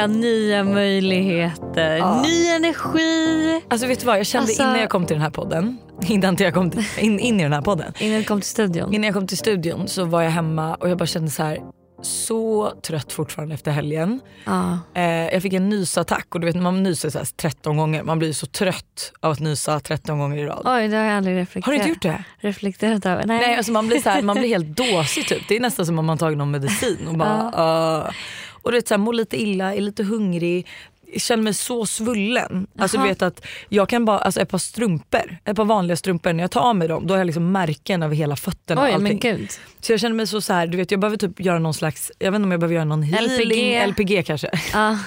Vecka, nya möjligheter, ny energi. Alltså vet du vad jag kände Alltså- innan jag kom till den här podden, innan jag kom till, in, in i den här podden. Innan du kom till studion. Innan jag kom till studion så var jag hemma och jag bara kände så här så trött fortfarande efter helgen. Ja. Eh, jag fick en nysattack och du vet när man nyser så här 13 gånger, man blir så trött av att nysa 13 gånger i rad. Oj, det har jag aldrig reflekterat Har du inte gjort det? reflekterat över. Nej. Nej alltså man blir, så här, man blir helt dåsig typ. Det är nästan som om man tagit någon medicin och bara uh. Och du vet så här, mår lite illa, är lite hungrig. Jag känner mig så svullen. Alltså du vet att jag kan bara, alltså ett par strumpor, ett par vanliga strumpor, när jag tar av mig dem då har jag liksom märken över hela fötterna. och Oj allting. men gud. Så jag känner mig så, så här, du vet jag behöver typ göra någon slags, jag vet inte om jag behöver göra någon healing, LPG. LPG kanske. Ja.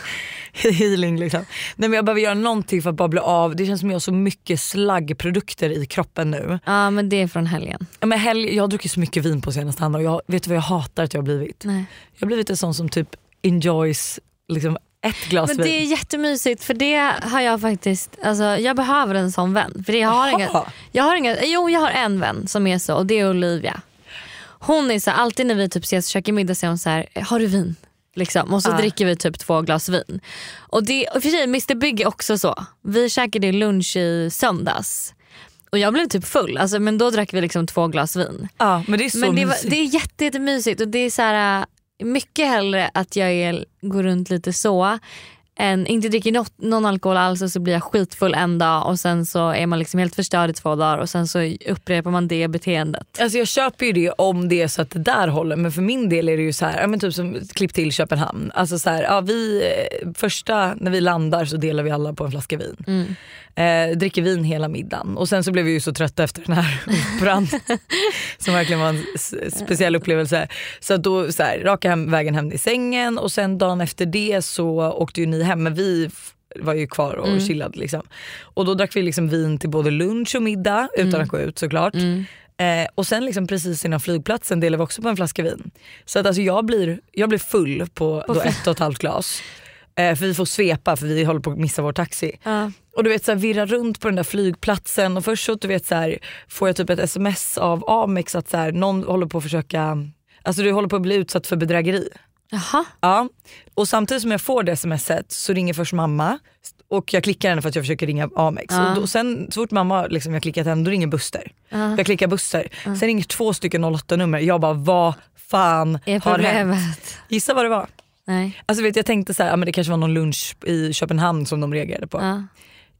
healing liksom. Nej men jag behöver göra någonting för att bara bli av, det känns som jag har så mycket slaggprodukter i kroppen nu. ja men det är från helgen. Ja, Men helg, jag har druckit så mycket vin på senaste hand och jag, vet du vad jag hatar att jag har blivit? Nej. Jag har blivit en sån som typ enjoys liksom ett glas Men det är jättemysigt för det har jag faktiskt, alltså, jag behöver en sån vän. För jag har, inga, jag har inga, jo jag har en vän som är så och det är Olivia. Hon är så alltid när vi typ ses och käkar middag säger hon så här, har du vin? Liksom. Och så Ja. dricker vi typ två glas vin. Och det, och för sig Mr Big är också så. Vi käkade lunch i söndags. Och jag blev typ full, alltså, men då drack vi liksom två glas vin. ja, men det är så Men det, var, det är jätte, jättemysigt och det är så här, mycket hellre att jag är, går runt lite så än inte dricker något, någon alkohol alls och så blir jag skitfull en dag och sen så är man liksom helt förstörd i två dagar och sen så upprepar man det beteendet. Alltså jag köper ju det om det är så att det där håller men för min del är det ju så här, ja, men typ som klipp till Köpenhamn. Alltså så här, ja, vi, eh, första när vi landar så delar vi alla på en flaska vin. Mm. Eh, dricker vin hela middagen och sen så blev vi ju så trötta efter den här operan som verkligen var en speciell upplevelse. Så då så här, raka hem, vägen hem i sängen och sen dagen efter det så åkte ju ni hem men vi var ju kvar och Mm. chillade liksom. Och då drack vi liksom vin till både lunch och middag utan Mm. att gå ut såklart. Eh, och sen liksom precis innan flygplatsen delade vi också på en flaska vin. Så att alltså jag blir, jag blir full på, då ett och ett halvt glas. Eh, för vi får svepa för vi håller på att missa vår taxi. Ja. Och du vet så här, virra runt på den där flygplatsen och först så du vet så här, får jag typ ett sms av Amex att så här, någon håller på att försöka, alltså du håller på att bli utsatt för bedrägeri. Jaha. Ja. Och samtidigt som jag får det smset så ringer först mamma och jag klickar henne för att jag försöker ringa Amex. Ja. Och då, sen så fort mamma liksom, jag klickat henne då ringer Buster. Jag klickar Buster. Sen ringer två stycken 08 nummer. Jag bara vad fan Är har hänt? Gissa vad det var? Nej. Alltså vet, jag tänkte så här, ja, men det kanske var någon lunch i Köpenhamn som de reagerade på. Ja.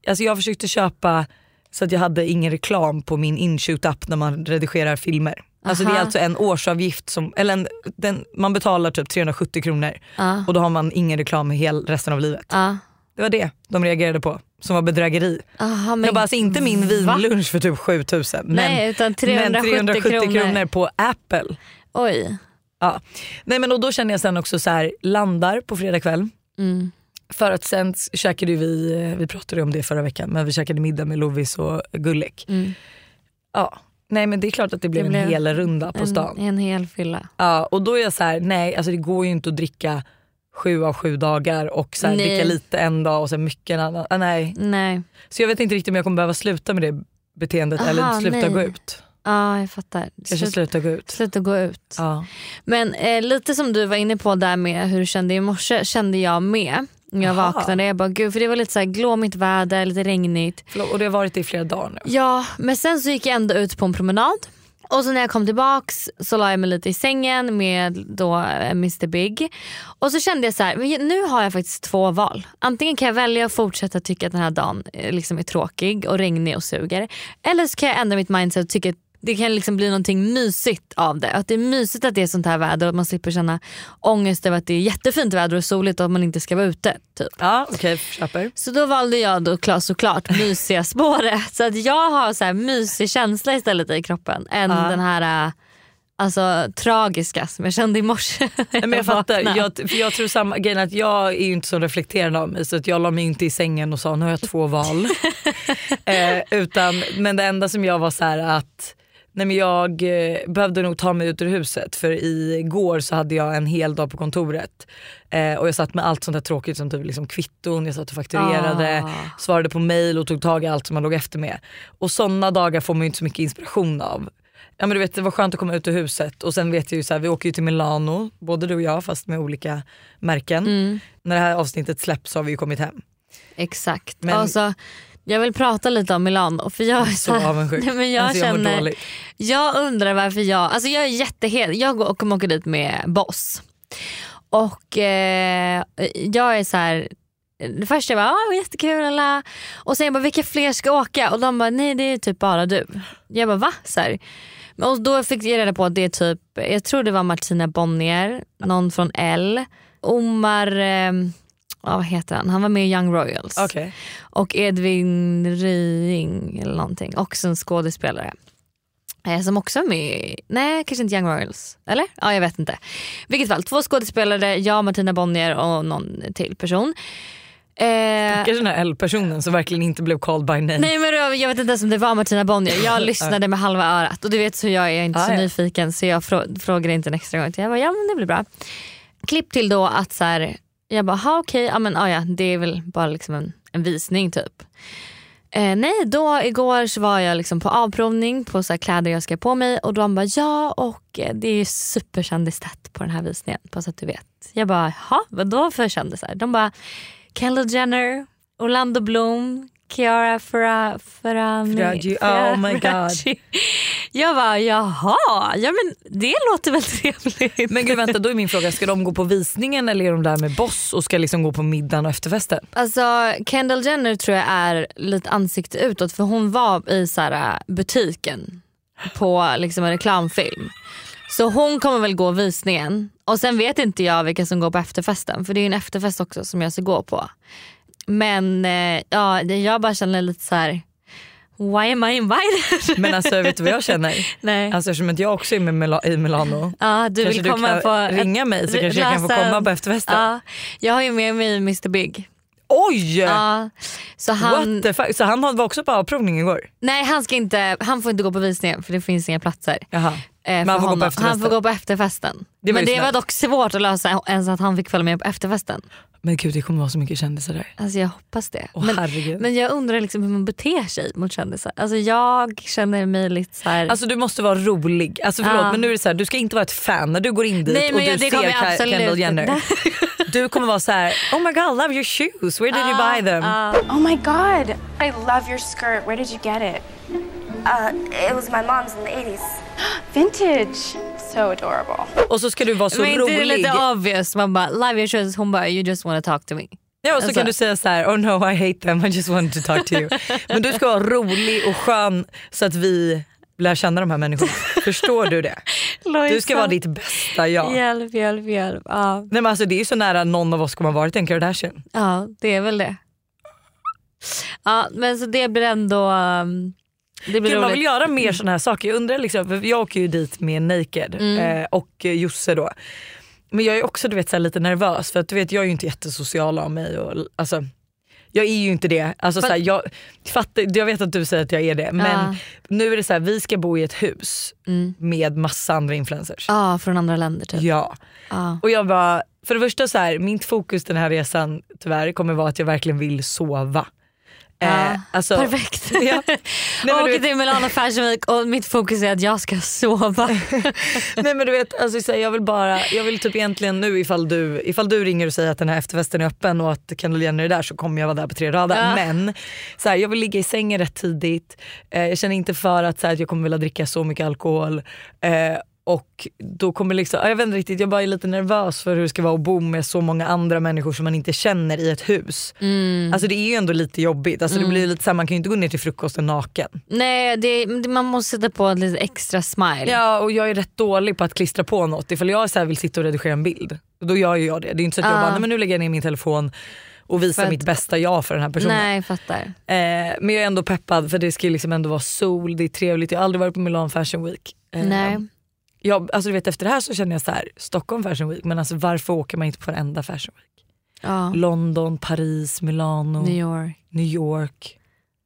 Alltså jag försökte köpa så att jag hade ingen reklam på min inshoot-app när man redigerar filmer. Alltså det är alltså en årsavgift som, eller en, den, man betalar typ 370 kronor Ja. och då har man ingen reklam hel resten av livet. Ja. Det var det de reagerade på som var bedrägeri. Aha, men jag bara alltså inte min vinlunch för typ 7000 men, Nej, utan 370 men 370 kronor. kronor. på Apple. Oj. Ja. Nej, men och då känner jag sen också så här, landar på fredag kväll. Mm. För att sen käkade vi, vi pratade om det förra veckan, men vi käkade middag med Lovis och Gullek. Mm. Ja. Nej men det är klart att det blev Det blev en hel runda på stan. En, en hel fylla. Ja, och då är jag så här, nej alltså det går ju inte att dricka sju av sju dagar och så här, Nej. dricka lite en dag och sen mycket en annan. Ah, nej. Nej. Så jag vet inte riktigt om jag kommer behöva sluta med det beteendet Aha, eller sluta nej. gå ut. Ja jag fattar. Kanske Slut, sluta gå ut. sluta gå ut. Ja. Men eh, lite som du var inne på där med hur du kände i morse kände jag med. När jag Aha. vaknade. Jag bara, gud, för det var lite så här glåmigt väder, lite regnigt. Förlåt, Och det har varit det i flera dagar nu. Ja men sen så gick jag ändå ut på en promenad. Och så när jag kom tillbaks så la jag mig lite i sängen med då eh, Mr Big. Och så kände jag så här, nu har jag faktiskt två val. Antingen kan jag välja att fortsätta tycka att den här dagen eh, liksom är tråkig och regnig och suger. Eller så kan jag ändra mitt mindset och tycka att det kan liksom bli någonting mysigt av det. Att det är mysigt att det är sånt här väder och att man slipper känna ångest över att det är jättefint väder och soligt och att man inte ska vara ute. Typ. Ja okej, köper. Så då valde jag då klar- såklart mysiga spåret. Så att jag har så här mysig känsla istället i kroppen än Ja. den här äh, alltså, tragiska som jag kände i morse. men jag fattar, jag, för jag tror samma grejen att jag är ju inte så reflekterande av mig så att jag la mig inte i sängen och sa nu har jag två val. eh, utan, men det enda som jag var så här att Nej men jag eh, behövde nog ta mig ut ur huset för igår så hade jag en hel dag på kontoret. Eh, och jag satt med allt sånt där tråkigt som typ liksom kvitton, jag satt och fakturerade, Ah. svarade på mail och tog tag i allt som man låg efter med. Och sådana dagar får man ju inte så mycket inspiration av. Ja, men du vet, det var skönt att komma ut ur huset och sen vet jag ju så här, vi åker ju till Milano, både du och jag fast med olika märken. Mm. När det här avsnittet släpps så har vi ju kommit hem. Exakt. Men- Alltså, jag vill prata lite om Milano för jag är Så avundsjuk. Nej, men jag, Alltså, jag känner, dåligt. jag undrar varför jag, alltså jag är jättehet, jag kommer åka dit med Boss. Och eh, jag är så här. Det första jag bara, ah, jättekul alla. Och sen jag bara, vilka fler ska åka? Och de bara, nej det är typ bara du. Jag bara, va? Så här. Och då fick jag reda på att det är typ, jag tror det var Martina Bonnier, någon från L, Omar, eh, ja, vad heter han? Han var med i Young Royals. Okej. Och Edvin Rying eller någonting, också en skådespelare. Eh, som också är med i, nej kanske inte Young Royals, eller? Ja jag vet inte. Vilket fall, två skådespelare, jag, Martina Bonnier och någon till person. Eh, den här L-personen som verkligen inte blev called by name. Nej men jag vet inte ens om det var Martina Bonnier. Jag lyssnade med halva örat och du vet så jag är inte Ah, så ja. nyfiken så jag frå- frågar inte en extra gång. Jag bara, ja men det blir bra. Klipp till då att så här, jag bara, ha okej, ja men ah, ja, det är väl bara liksom en, en visning typ. Eh, nej, då igår så var jag liksom på avprovning på så här kläder jag ska ha på mig och de bara ja och eh, det är superkändistätt på den här visningen bara så att du vet. Jag bara jaha vadå för kändisar? De bara Kendall Jenner, Orlando Bloom, Chiara Ferra, Ferragni. Ferraggi, oh my God. Jag bara jaha, ja men det låter väl trevligt. Men gud vänta, då är min fråga, ska de gå på visningen eller är de där med Boss och ska liksom gå på middagen och efterfesten? Alltså Kendall Jenner tror jag är lite ansikte utåt för hon var i så här, butiken på liksom en reklamfilm. Så hon kommer väl gå visningen och sen vet inte jag vilka som går på efterfesten för det är en efterfest också som jag ska gå på. Men eh, ja, jag bara känner lite så här. why am I invited? Men alltså vet du vad jag känner? Nej. Alltså eftersom att jag också är med Mila- i Milano. ja, du vill komma du kan på ringa mig så kanske jag kan få komma på efterfesten. Ja, jag har ju med mig Mr Big. Oj! Ja, så han? Så han var också på avprovning igår? nej, han, ska inte, han får inte gå på visningen för det finns inga platser. Jaha. Eh, han får gå på honom. efterfesten. Han får gå på efterfesten. Det var men det var snällt. dock svårt att lösa ens att han fick följa med på efterfesten. Men gud det kommer vara så mycket kändisar där. Alltså jag hoppas det. Åh, men, herregud. men jag undrar liksom hur man beter sig mot kändisar. Alltså jag känner mig lite så här. Alltså du måste vara rolig. Alltså förlåt Ja. men nu är det så här, du ska inte vara ett fan när du går in dit Nej, och du kommer ser jag Ka- absolut Kendall. Jenner. Du kommer vara så här: oh my god love your shoes, where did you buy them? Oh my god, I love your skirt. Where did you get it? Uh, it was my mom's in the 80s. Vintage. So adorable. Och så ska du vara så men inte det är rolig. lite obvious. Man bara live your shows. Hon bara you just wanna talk to me. Ja och så Alltså- kan du säga så här: oh no I hate them, I just wanted to talk to you. Men du ska vara rolig och skön så att vi lär känna de här människorna. Förstår du det? Du ska vara ditt bästa jag. Hjälp, hjälp, hjälp. Ja. Nej, men alltså, det är ju så nära någon av oss kommer ha varit en Kardashian. ja, det är väl det. Ja, men så det blir ändå... um, Det blir Gud, man vill göra mer såna här saker. Jag undrar liksom, för jag åker ju dit med Naked Mm. eh, och Josse då. Men jag är också du vet, så lite nervös för att du vet, jag är ju inte jättesocial av mig. Och, alltså, jag är ju inte det. Alltså, så här, jag, fattar, jag vet att du säger att jag är det men Ja. nu är det så här, vi ska bo i ett hus Mm. med massa andra influencers. Ja, från andra länder typ. Ja. Ja. Och jag bara, för det första så här, mitt fokus den här resan tyvärr kommer vara att jag verkligen vill sova. Ja, Eh, alltså, Perfekt. Ja. Nej, åker till Milano Fashion Week och mitt fokus är att jag ska sova. Nej men du vet, alltså, jag vill bara, jag vill typ egentligen nu ifall du, ifall du ringer och säger att den här efterfesten är öppen och att Kendall Jenner är där så kommer jag vara där på tre rader. Ja. Men så här, jag vill ligga i sängen rätt tidigt, eh, jag känner inte för att, så här, att jag kommer vilja dricka så mycket alkohol. Eh, och då kommer liksom, jag vet inte riktigt, jag bara är lite nervös för hur det ska vara att bo med så många andra människor som man inte känner i ett hus. Mm. Alltså det är ju ändå lite jobbigt, alltså det blir lite så här, man kan ju inte gå ner till frukosten naken. Nej det, man måste sätta på ett lite extra smile. Ja och jag är rätt dålig på att klistra på något. Ifall jag så vill sitta och redigera en bild, då gör ju jag det. Det är inte så att jag bara, nej men nu lägger jag ner min telefon och visar För att- mitt bästa jag för den här personen. Nej jag fattar. Eh, men jag är ändå peppad för det ska ju liksom ändå vara sol, det är trevligt. Jag har aldrig varit på Milan Fashion Week. Eh, Nej. Jag, alltså du vet, efter det här så känner jag så här, Stockholm Fashion Week, men alltså varför åker man inte på en enda Fashion Week? Ja. London, Paris, Milano, New York. New York.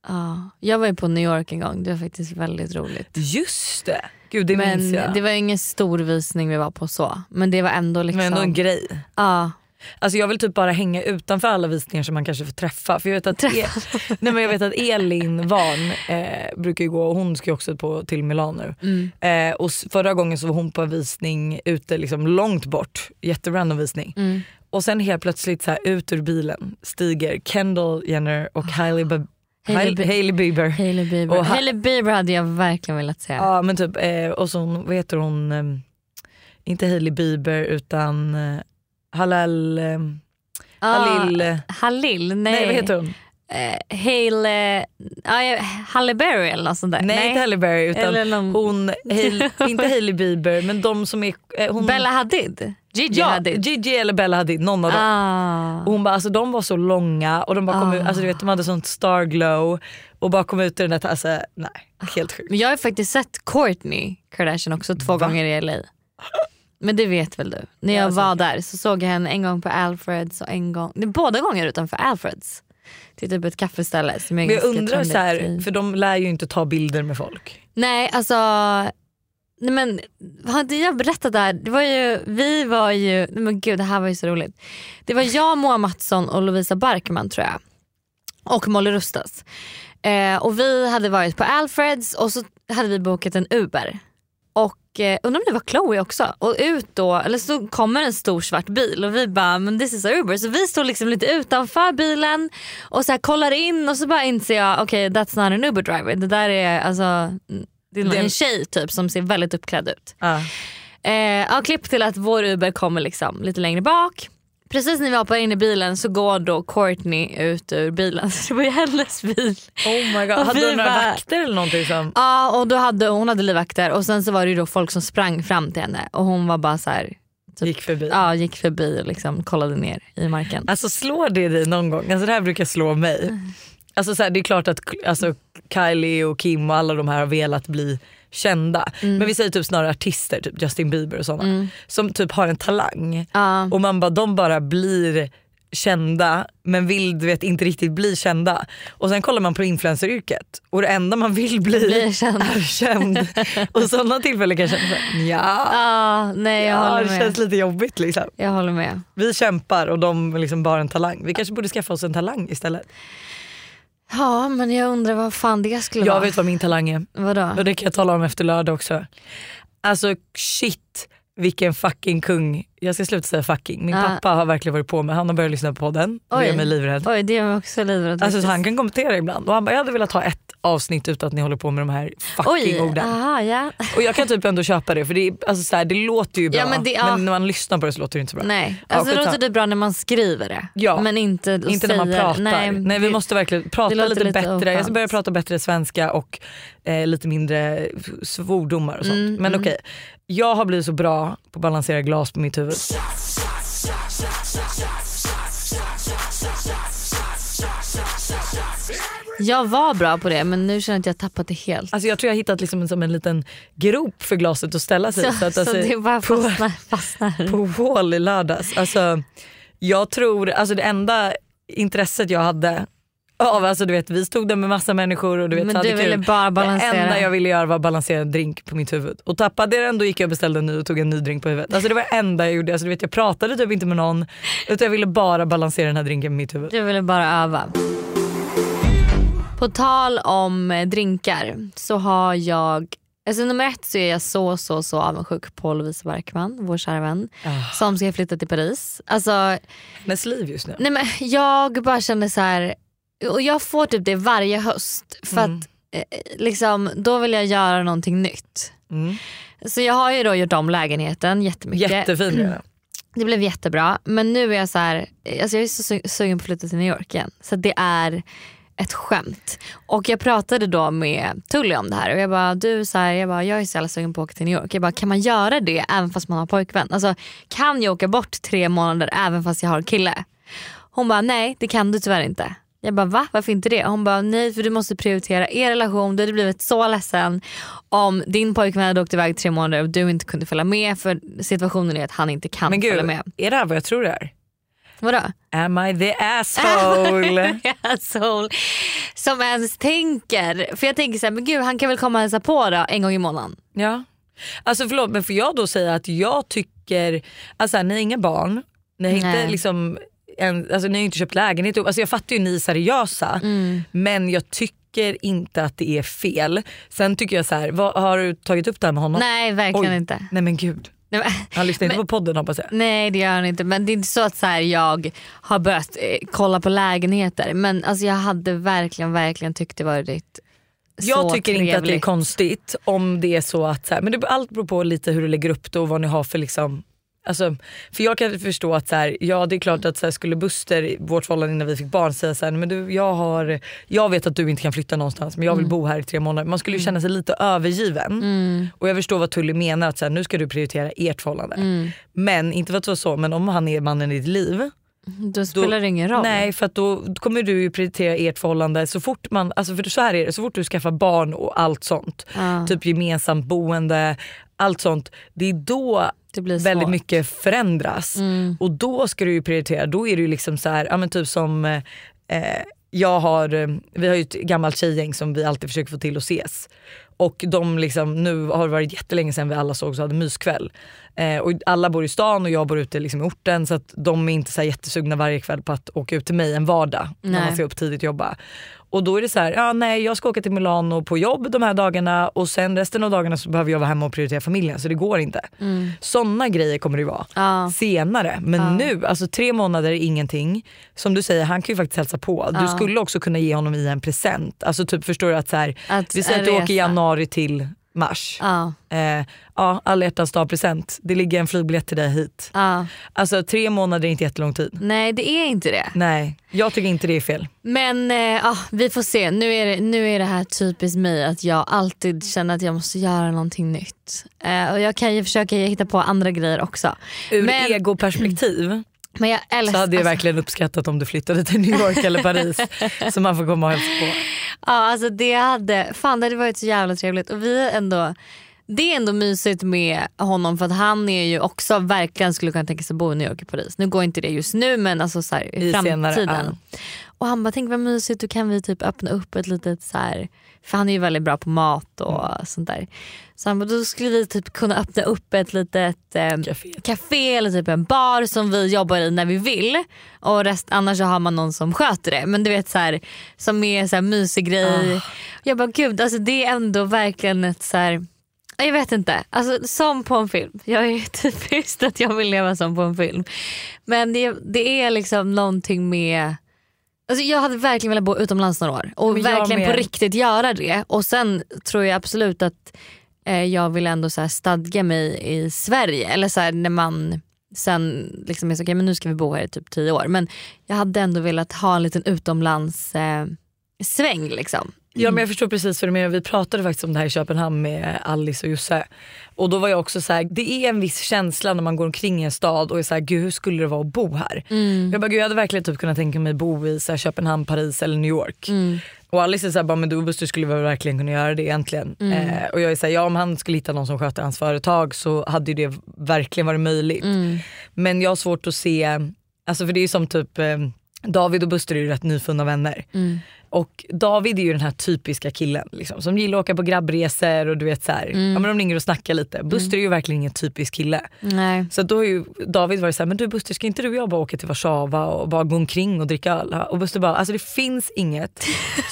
Ja. Jag var ju på New York en gång, det var faktiskt väldigt roligt. Just det, gud det men minns jag. det var ingen stor visning vi var på så. Men det var ändå liksom... Men ändå en grej. Ja. Alltså jag vill typ bara hänga utanför alla visningar som man kanske får träffa. För jag vet att, e- nej men jag vet att Elin Van eh, brukar ju gå och hon ska ju också på, till Milan nu. Mm. Eh, och förra gången så var hon på en visning ute liksom långt bort, jätterandom visning. Mm. Och sen helt plötsligt så här, ut ur bilen stiger Kendall Jenner och Hailey, Be- Hailey Hailey, Be- Hailey Bieber. Hailey Bieber. Ha- Hailey Bieber hade jag verkligen velat se. Ja men typ, eh, och så hon, vad heter hon, eh, inte Hailey Bieber utan eh, Halal, eh, Halil, eh, Halil? Nej. nej vad heter hon? Eh, Hailey... Ja, jag- Halle Berry eller något sånt där. Nej, inte Halle Berry utan Eller någon- hon, Hail, inte Hailey Bieber men de som är... Eh, hon, Bella Hadid? Gigi ja, Hadid? Gigi eller Bella Hadid, någon av dem. Ah. Och hon bara, alltså de var så långa och de bara kom Ah. ut, alltså du vet de hade sånt star glow och bara kom ut i den där, alltså nej, helt sjukt. Men jag har faktiskt sett Kourtney Kardashian också två gånger i LA. Men det vet väl du? När jag var där så såg jag henne en gång på Alfreds och en gång, nej, båda gånger utanför Alfreds. Till typ ett kaffeställe som är Men jag undrar så här, för de lär ju inte ta bilder med folk. Nej alltså, nej men hade jag berättat det här? Det var ju, vi var ju, nej men gud det här var ju så roligt. Det var jag, Moa Mattsson och Lovisa Barkman tror jag. Och Molly Rustas. Eh, och vi hade varit på Alfreds och så hade vi bokat en Uber. Och eh, undrar om det var Chloe också. Och ut då, eller så kommer en stor svart bil och vi bara men this is Uber. Så vi står liksom lite utanför bilen och så här kollar in och så bara inser jag okej okay, that's not an Uber driver. Det där är alltså det är Det- en tjej typ som ser väldigt uppklädd ut. Ja. Eh, ja, klipp till att vår Uber kommer liksom lite längre bak. Precis när vi hoppar in i bilen så går då Courtney ut ur bilen. Så det var ju hennes bil. Oh my god, Och hade hon några vakter eller någonting som... Ja och då hade hon hade livvakter och sen så var det då folk som sprang fram till henne och hon var bara så här, typ, Gick förbi. Ja gick förbi och liksom kollade ner i marken. Alltså slår det dig någon gång? Alltså det här brukar slå mig. Alltså så här, det är klart att alltså, Kylie och Kim och alla de här har velat bli kända. Mm. Men vi säger typ snarare artister, typ Justin Bieber och sådana. Som typ har en talang. Ja. Och man bara, de bara blir kända men vill du vet inte riktigt bli kända. Och sen kollar man på influenceryrket och det enda man vill bli Blir känd. är känd. och sådana tillfällen kan jag känna ja, Ja, nej jag ja det med. känns lite jobbigt liksom. Jag håller med. Vi kämpar och de liksom bara en talang. Vi kanske borde skaffa oss en talang istället. Ja men jag undrar vad fan det skulle Jag vara. vet vad min talang är Vadå? och det kan jag tala om efter lördag också. Alltså shit vilken fucking kung. Jag ska sluta säga fucking. Min Ah. pappa har verkligen varit på mig. Han har börjat lyssna på podden. Det gör mig livrädd. Oj det är mig också livrädd. Alltså, han kan kommentera ibland och han bara, jag hade velat ha ett avsnitt utan att ni håller på med de här fucking Oj, orden. aha, ja. Och jag kan typ ändå köpa det för det, är, alltså, så här, det låter ju bra Ja, men det- ja. när man lyssnar på det så låter det inte så bra. Nej, Ja, alltså det skitsamma. låter typ bra när man skriver det. Ja. Men inte, Inte när man pratar. Nej, Nej, vi det- måste verkligen prata det lite, lite bättre. Jag ska börja prata bättre svenska och eh, lite mindre svordomar och sånt. Mm, Men okej, jag har blivit så bra på att balansera glas på mitt huvud. Jag var bra på det men nu känner jag att jag tappat det helt. Alltså jag tror jag har hittat liksom en, som en liten grop för glaset att ställa sig i. så, att, så alltså, det bara på, fastnar. fastnar. på Wall i lördags. Alltså, jag tror, alltså det enda intresset jag hade av, alltså du vet vi stod där med massa människor och du vet Men så hade du ville kul. bara balansera. Det enda jag ville göra var att balansera en drink på mitt huvud. Och tappade jag den då gick jag och beställde en ny och tog en ny drink på huvudet. Alltså det var det enda jag gjorde. Alltså du vet jag pratade typ inte med någon utan jag ville bara balansera den här drinken på mitt huvud. Du ville bara öva. På tal om eh, drinkar så har jag Alltså nummer ett så är jag så så så avundsjuk på Lovisa Barkman, vår kära vän, Ah. som ska flytta till Paris. Alltså, Hennes liv just nu. nej men jag bara känner så här och jag får typ det varje höst för Mm. att eh, liksom, då vill jag göra någonting nytt. Så jag har ju då gjort om lägenheten jättemycket. Jättefin den. Det blev jättebra men nu är jag så här, alltså jag är så su- sugen på att flytta till New York igen. Så det är ett skämt. Och jag pratade då med Tully om det här och jag bara, du så här, jag, bara, jag är så jävla sugen på att åka till New York. Jag bara, kan man göra det även fast man har pojkvän? Alltså kan jag åka bort tre månader även fast jag har kille? Hon bara, nej det kan du tyvärr inte. Jag bara va? Varför inte det? Hon bara nej för du måste prioritera er relation. Du hade blivit så ledsen om din pojkvän hade åkt iväg tre månader och du inte kunde följa med för situationen är att han inte kan Men följa gud, med. är det här vad jag tror det är? Vadå? Am I the asshole? Asshole. Som ens tänker. För jag tänker så här, men gud han kan väl komma och hälsa på då en gång i månaden. ja. Alltså förlåt men får jag då säga att jag tycker, alltså ni har inga barn, ni har inte liksom en, alltså, ni har inte köpt lägenhet alltså, jag fattar ju ni är seriösa Mm. men jag tycker inte att det är fel. Sen tycker jag så här, vad, har du tagit upp det här med honom? Nej verkligen Oj. inte. Nej men gud. Men- Han lyssnar inte på podden hoppas jag. Nej det gör han inte men det är inte så att så här, jag har börjat eh, kolla på lägenheter men alltså, jag hade verkligen verkligen tyckt det varit Jag så tycker inte att det är trevligt. konstigt om det är så att, så här, men det, allt beror på lite hur du lägger upp det och vad ni har för liksom Alltså, för jag kan förstå att så här, ja det är klart att så här, skulle Buster, vårt förhållande innan vi fick barn, säga så här, men du, jag, har, jag vet att du inte kan flytta någonstans men jag vill bo här i tre månader. Man skulle ju känna sig lite övergiven. Och jag förstår vad Tully menar, att så nu ska du prioritera ert förhållande. Men inte för att vara så, men om han är mannen i ditt liv Då spelar det ingen roll. Nej för då kommer du ju prioritera ert förhållande så fort man, alltså för så här är det, så fort du skaffar barn och allt sånt, Ja. typ gemensamt boende, allt sånt, det är då väldigt mycket förändras. Och då ska du ju prioritera, då är det ju liksom så här, ja men typ som eh, jag har, eh, vi har ju ett gammalt tjejgäng som vi alltid försöker få till att ses. Och de liksom, nu har det varit jättelänge sedan vi alla sågs och hade myskväll. Eh, och alla bor i stan och jag bor ute liksom i orten så att de är inte så jättesugna varje kväll på att åka ut till mig en vardag när Nej. man ska upp tidigt och jobba. Och då är det så här, ja nej jag ska åka till Milano på jobb de här dagarna och sen resten av dagarna så behöver jag vara hemma och prioritera familjen så det går inte. Sådana grejer kommer det vara Ja. senare. Men nu, alltså tre månader är ingenting. Som du säger, han kan ju faktiskt hälsa på. Du skulle också kunna ge honom i en present. Alltså typ förstår du att så här, Att vi säger att du åker i januari till mars. Ja. Eh, ja, alla hjärtans dag present. Det ligger en flygbiljett till dig hit. Ja. Alltså tre månader är inte jättelång tid. Nej det är inte det. Nej, jag tycker inte det är fel. Men eh, vi får se. Nu är, det, nu är det här typiskt mig att jag alltid känner att jag måste göra någonting nytt. Eh, och jag kan ju försöka hitta på andra grejer också. Ur Men- egoperspektiv Men jag älskar, så hade jag alltså, verkligen uppskattat om du flyttade till New York eller Paris så man får komma och hälsa på. Ja alltså det hade, fan det hade varit så jävla trevligt och vi ändå det är ändå mysigt med honom för att han är ju också verkligen skulle kunna tänka sig att bo i New York och Paris. Nu går inte det just nu men alltså så här, i framtiden. senare, Och han bara tänk vad mysigt då kan vi typ öppna upp ett litet så här, för han är ju väldigt bra på mat och Mm. sånt där. Så han bara, då skulle vi typ kunna öppna upp ett litet eh, Café. café eller typ en bar som vi jobbar i när vi vill. Och rest, annars så har man någon som sköter det. Men du vet så här, som är så här mysig grej. Jag bara gud alltså det är ändå verkligen ett så här. Jag vet inte, alltså, som på en film. Jag är typiskt att jag vill leva som på en film. Men det, det är liksom någonting med Alltså jag hade verkligen velat bo utomlands några år och verkligen på med. riktigt göra det. Och sen tror jag absolut att eh, jag vill ändå så här stadga mig i Sverige. Eller så här, när man sen liksom är så, okay, men nu ska vi bo här i typ tio år. Men jag hade ändå velat ha en liten utomlands eh, sväng liksom. Ja men jag förstår precis vad du menar. Vi pratade faktiskt om det här i Köpenhamn med Alice och Josse. Och då var jag också så här, det är en viss känsla när man går omkring i en stad och är så här, gud hur skulle det vara att bo här? Jag bara, gud jag hade verkligen typ kunnat tänka mig bo i så här, Köpenhamn, Paris eller New York. Och Alice är såhär, bara, men du Buster skulle väl verkligen kunna göra det egentligen. Eh, och jag är såhär, ja om han skulle hitta någon som sköter hans företag så hade ju det verkligen varit möjligt. Men jag har svårt att se, alltså för det är ju som typ eh, David och Buster är ju rätt nyfunna vänner. Och David är ju den här typiska killen liksom, som gillar att åka på grabbresor och du vet såhär, ja, men de ringer och snackar lite. Buster är ju verkligen ingen typisk kille. Nej. Så då har ju David varit såhär, men du Buster ska inte du och jag bara åka till Warszawa och bara gå omkring och dricka öl? Och Buster bara, alltså det finns inget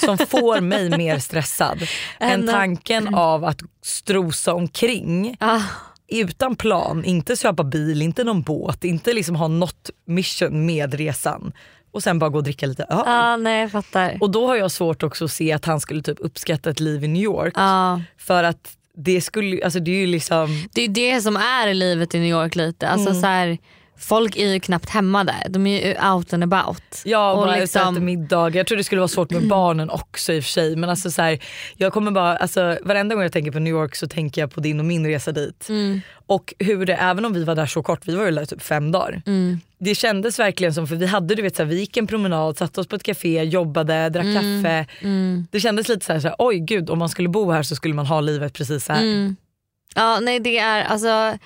som får mig mer stressad än tanken av att strosa omkring Ah. utan plan, inte köpa bil, inte någon båt, inte liksom ha något mission med resan och sen bara gå och dricka lite öl. Ja nej jag fattar. Och då har jag svårt också att se att han skulle typ uppskatta ett liv i New York. Ja. För att det skulle alltså det är ju liksom, Det är det som är livet i New York lite. Alltså, Mm. så här, folk är ju knappt hemma där. De är ju out and about. ja Och bara liksom- äter middag. Jag tror det skulle vara svårt med barnen också i och för sig. Men alltså så här, jag kommer bara, alltså, varenda gång jag tänker på New York så tänker jag på din och min resa dit. Mm. Och hur det, även om vi var där så kort, vi var ju där typ fem dagar. Mm. Det kändes verkligen som, för vi hade du vet så här, vi gick en promenad, satte oss på ett café, jobbade, drack Mm. kaffe. Det kändes lite så här, så här, oj gud om man skulle bo här så skulle man ha livet precis så här. Mm. Ja nej det är alltså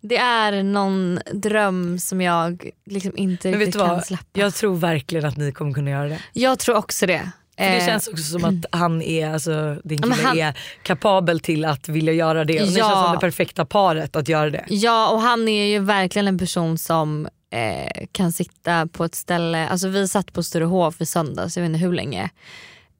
det är någon dröm som jag liksom inte Men riktigt kan släppa. jag tror verkligen att ni kommer kunna göra det. Jag tror också det. För det Eh, känns också som att han är, alltså, din kille han- är kapabel till att vilja göra det. Och ni Ja. känns som det perfekta paret att göra det. Ja och han är ju verkligen en person som eh, kan sitta på ett ställe, alltså vi satt på Sturehof i söndags, jag vet inte hur länge.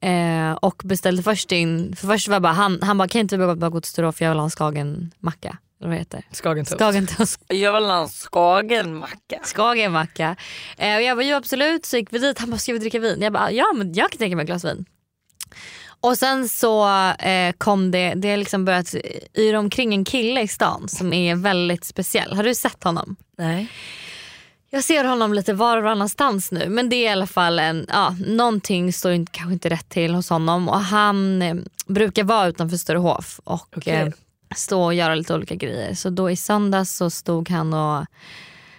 Eh, och beställde först in, för först var bara han, han bara kan inte vi bara, bara gå till Sturehof för jag vill ha en skagenmacka. Vad heter? Skagentoast. Skagentoast. Jag vill ha en skagenmacka. Skagenmacka. Eh, och jag bara jo absolut så gick vi dit, han bara ska vi dricka vin? Jag bara ja men jag kan tänka mig ett glas vin. Och sen så eh, kom det, det har liksom börjat yra omkring en kille i stan som är väldigt speciell. Har du sett honom? Nej. Jag ser honom lite var och varannanstans nu men det är i alla fall en, ja, någonting står inte, kanske inte rätt till hos honom och han eh, brukar vara utanför Sturehof och Okej. eh, stå och göra lite olika grejer. Så då i söndags så stod han och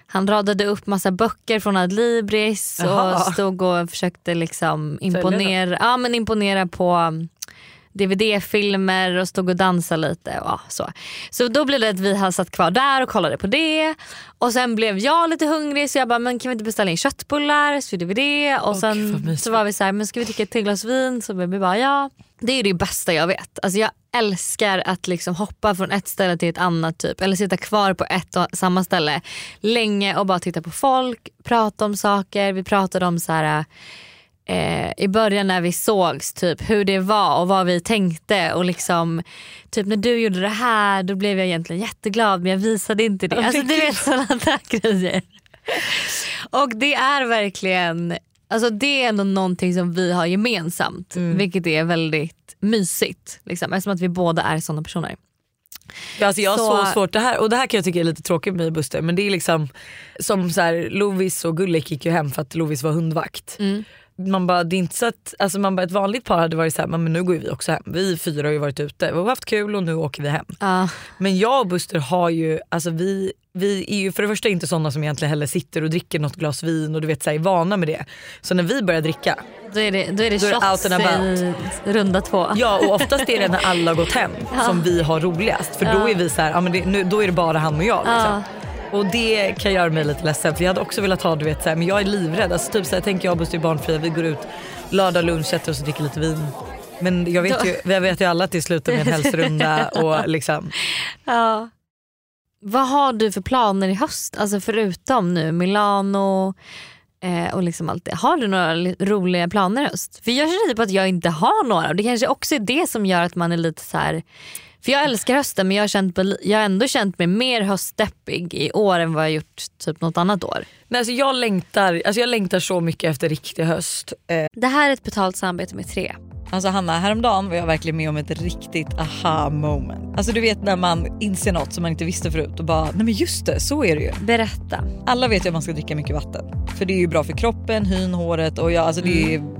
han radade upp massa böcker från Adlibris och stod och försökte liksom imponera, ja, men imponera på um, DVD-filmer och stod och dansade lite. Och så. så då blev det att vi har satt kvar där och kollade på det. Och sen blev jag lite hungrig så jag bara, men kan vi inte beställa in köttbullar? Så gjorde vi det. Och sen så var vi så här, men ska vi dricka ett till glas vin? Så vi bara ja. Det är det bästa jag vet. Alltså jag älskar att liksom hoppa från ett ställe till ett annat typ. Eller sitta kvar på ett och samma ställe länge och bara titta på folk, prata om saker. Vi pratade om så här eh, i början när vi sågs, typ hur det var och vad vi tänkte. Och liksom, typ när du gjorde det här då blev jag egentligen jätteglad men jag visade inte det. Alltså du vet sådana där grejer. Och det är verkligen, alltså det är ändå någonting som vi har gemensamt. Vilket är väldigt mysigt. Liksom, eftersom att vi båda är sådana personer. Ja, alltså jag har så, Så- svårt det här och det här kan jag tycka är lite tråkigt med Buster men det är liksom som så här, Lovis och Gullik gick ju hem för att Lovis var hundvakt. Mm. Man bara, det är inte så att, alltså man bara, ett vanligt par hade varit så här, men nu går vi också hem. Vi fyra har ju varit ute, vi har haft kul och nu åker vi hem. Ja. Men jag och Buster har ju, alltså vi, vi är ju för det första inte sådana som egentligen heller sitter och dricker något glas vin och du vet så här, är vana med det. Så när vi börjar dricka, Då är det, då är det Då är shots about. i runda två. ja och oftast är det när alla har gått hem som vi har roligast. För då är vi så här, ja, men det, nu, då är det bara han och jag. Liksom. Ja. Och det kan göra mig lite ledsen för jag hade också velat ha du vet så här, men jag är livrädd. Alltså, typ så här, tänk jag och Buster är barnfria, vi går ut lördag lunch, sätter oss och dricker lite vin. Men jag vet, ju, jag vet ju alla att det slutar med en hälsorunda och liksom. Ja. Vad har du för planer i höst? Alltså förutom nu Milano eh, och liksom allt det. Har du några li- roliga planer i höst? För jag känner typ att jag inte har några och det kanske också är det som gör att man är lite så här. För jag älskar hösten men jag har, känt, jag har ändå känt mig mer höstdeppig i år än vad jag gjort typ något annat år. Nej, alltså jag, längtar, alltså jag längtar så mycket efter riktig höst. Eh, Det här är ett betalt samarbete med tre. Alltså Hanna, häromdagen var jag verkligen med om ett riktigt aha moment. Alltså du vet när man inser något som man inte visste förut och bara, nej men just det, så är det ju. Berätta. Alla vet ju att man ska dricka mycket vatten. För det är ju bra för kroppen, hyn, håret och ja, alltså det, är,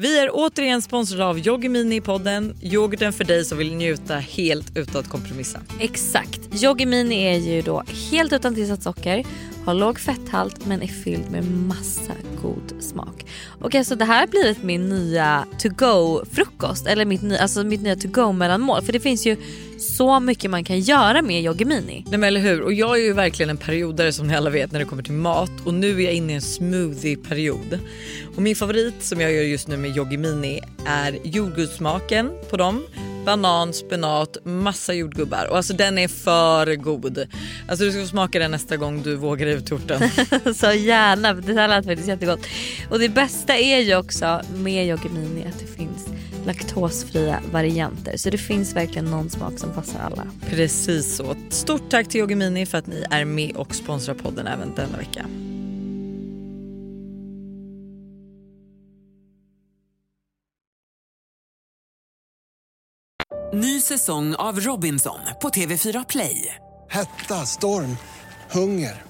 Vi är återigen sponsrade av Yogimini i podden. Yoghurten för dig som vill njuta helt utan att kompromissa. Exakt. Yoggi Mini är ju då helt utan tillsatt socker, har låg fetthalt men är fylld med massa god smak. Okej okay, så det här har blivit min nya to go frukost eller mitt, alltså mitt nya to go mellanmål för det finns ju så mycket man kan göra med Yogi Mini. Nej men eller hur och jag är ju verkligen en periodare som ni alla vet när det kommer till mat och nu är jag inne i en smoothie-period. Och min favorit som jag gör just nu med Yogi Mini är jordgubbssmaken på dem. Banan, spenat, massa jordgubbar och alltså den är för god. Alltså du ska få smaka den nästa gång du vågar ut orten. så gärna, det här lät faktiskt jättegott. Och det bästa är ju också med Yogi Mini att det finns laktosfria varianter. Så det finns verkligen någon smak som passar alla. Precis så. Stort tack till Yogi Mini för att ni är med och sponsrar podden även denna vecka. Ny säsong av Robinson på TV4 Play. Hetta, storm, hunger.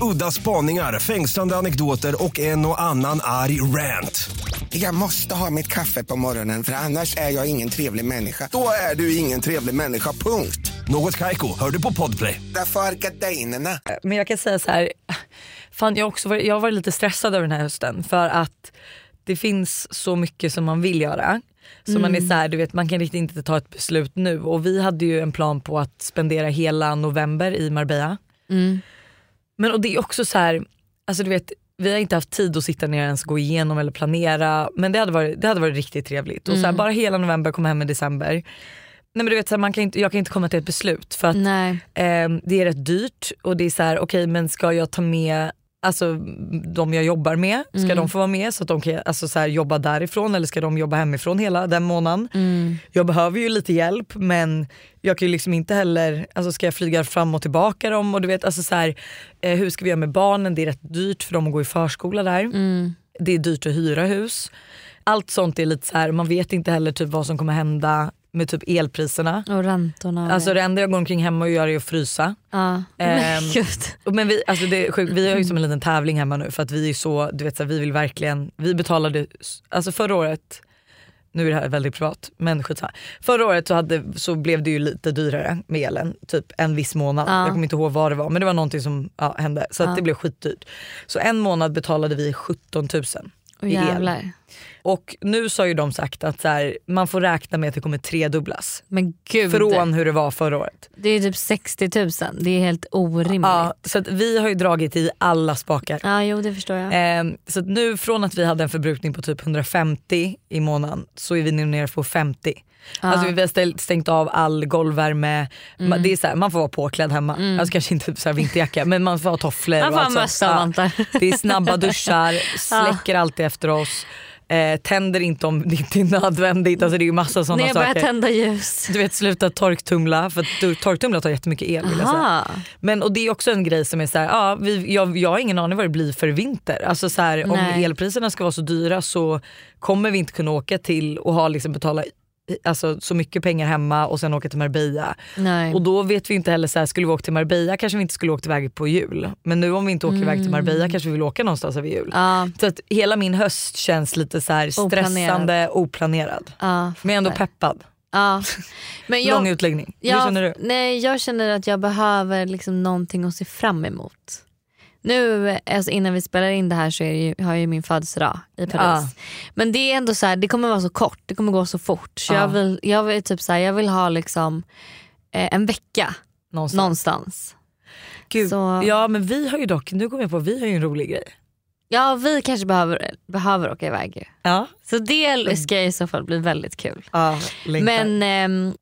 Udda spaningar, fängslande anekdoter och en och annan arg rant. Jag måste ha mitt kaffe på morgonen för annars är jag ingen trevlig människa. Då är du ingen trevlig människa, punkt. Något Kaiko, hör du på Podplay. Därför är gardinerna. Men jag kan säga så här, fan jag, också varit, jag har varit lite stressad över den här hösten för att det finns så mycket som man vill göra. Så man är Mm. så här, du vet man kan riktigt inte ta ett beslut nu och vi hade ju en plan på att spendera hela november i Marbella. Mm. Men och det är också så här, alltså du vet vi har inte haft tid att sitta ner och ens gå igenom eller planera men det hade varit, det hade varit riktigt trevligt. Och så här, Mm. bara hela november, komma hem i december. Nej men du vet, så här, man kan inte, jag kan inte komma till ett beslut för att eh, det är rätt dyrt och det är så här, okej men ska jag ta med Alltså de jag jobbar med, ska Mm. de få vara med så att de kan alltså, så här, jobba därifrån eller ska de jobba hemifrån hela den månaden? Mm. Jag behöver ju lite hjälp men jag kan ju liksom inte heller, alltså ska jag flyga fram och tillbaka dem och du vet alltså så här, eh, hur ska vi göra med barnen? Det är rätt dyrt för dem att gå i förskola där. Mm. Det är dyrt att hyra hus. Allt sånt är lite så här, man vet inte heller typ vad som kommer hända med typ elpriserna. Och räntorna. Alltså det enda jag går omkring hemma och gör är att frysa. ja. Ehm, Men vi, alltså det är sjukt, vi har ju som en liten tävling hemma nu för att vi är så, du vet så här, vi vill verkligen, vi betalade, alltså förra året, nu är det här väldigt privat men skitsamma. Förra året så, hade, så blev det ju lite dyrare med elen, typ en viss månad. Ja. Jag kommer inte ihåg vad det var men det var någonting som ja, hände så det blev skitdyrt. Så en månad betalade vi 17 000 El. jävlar. Och nu har ju de sagt att så här, man får räkna med att det kommer tredubblas. Men gud. Från hur det var förra året. Det är typ 60 000. Det är helt orimligt. Ja, så vi har ju dragit i alla spakar. Ja, jo det förstår jag. Ehm, så nu från att vi hade en förbrukning på typ 150 i månaden så är vi nu nere på 50. Ja. Alltså vi har ställt, stängt av all golvvärme, Ma- det är så här, man får vara påklädd hemma. Alltså kanske inte så här vinterjacka men man får ha tofflor. Man får och ha mössa Ja. Det är snabba duschar, släcker alltid efter oss, eh, tänder inte om det inte är nödvändigt. Alltså det är ju massa sådana börjar saker. tända ljus. Du vet sluta torktumla för torktumla tar jättemycket el vill jag säga. Men och det är också en grej som är så här, ja, vi, jag, jag har ingen aning vad det blir för vinter. Alltså så här, om Nej. elpriserna ska vara så dyra så kommer vi inte kunna åka till och ha liksom betala alltså, så mycket pengar hemma och sen åka till Marbella. Nej. Och då vet vi inte heller, så här, skulle vi åka till Marbella kanske vi inte skulle åkt iväg på jul. Men nu om vi inte åker iväg till Marbella kanske vi vill åka någonstans över jul. Mm. Ja, Så att hela min höst känns lite så här stressande, oplanerad. ja, Men ändå peppad. Ja. Men jag, Lång utläggning. Hur jag, känner du? Nej, jag känner att jag behöver liksom någonting att se fram emot. Nu alltså innan vi spelar in det här så ju, har jag ju min födelsedag i Paris. Ja. Men det är ändå så här, det kommer vara så kort, det kommer gå så fort. Så Ja. jag, vill, jag, vill typ så här, jag vill ha liksom eh, en vecka Någonstans. någonstans. Gud. Så- Ja men vi har ju dock, nu kommer jag på, vi har ju en rolig grej. Ja vi kanske behöver, behöver åka iväg ju. Ja, Så det ska i så fall bli väldigt kul. ja. Men ehm,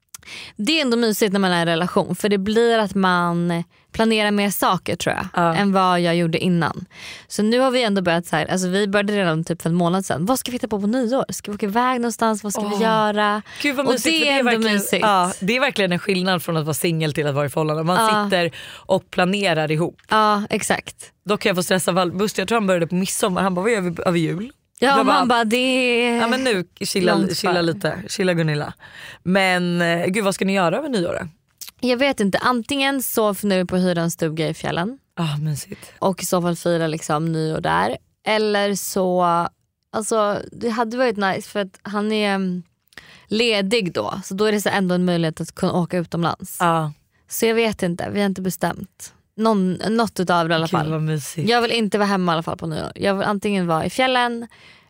Det är ändå mysigt när man är i en relation för det blir att man planerar mer saker tror jag Ja. än vad jag gjorde innan. Så nu har vi ändå börjat så här, alltså vi började redan typ för en månad sedan. Vad ska vi hitta på på nyår? Ska vi åka iväg någonstans? Vad ska vi Åh. göra? Gud vad Och mysigt. det för är ändå verkligen, mysigt. Ja, det är verkligen en skillnad från att vara singel till att vara i förhållande. Man Ja. sitter och planerar ihop. Ja exakt. Dock kan jag få stressa Buster, jag tror han började på midsommar. Han bara vad gör vi över jul? Ja man bara det är Ja men nu chilla, chilla lite, chilla Gunilla. Men eh, gud vad ska ni göra över nyår då? Jag vet inte, antingen så funderar vi på hyra en stuga i fjällen Ah, mysigt. och i så fall fira liksom nyår där. Eller så, alltså det hade varit nice för att han är mm, ledig då så då är det så ändå en möjlighet att kunna åka utomlands. Ah, Så jag vet inte, vi har inte bestämt. Någon, något utav det i alla fall. Jag vill inte vara hemma i alla fall på nyår. Jag vill antingen vara i fjällen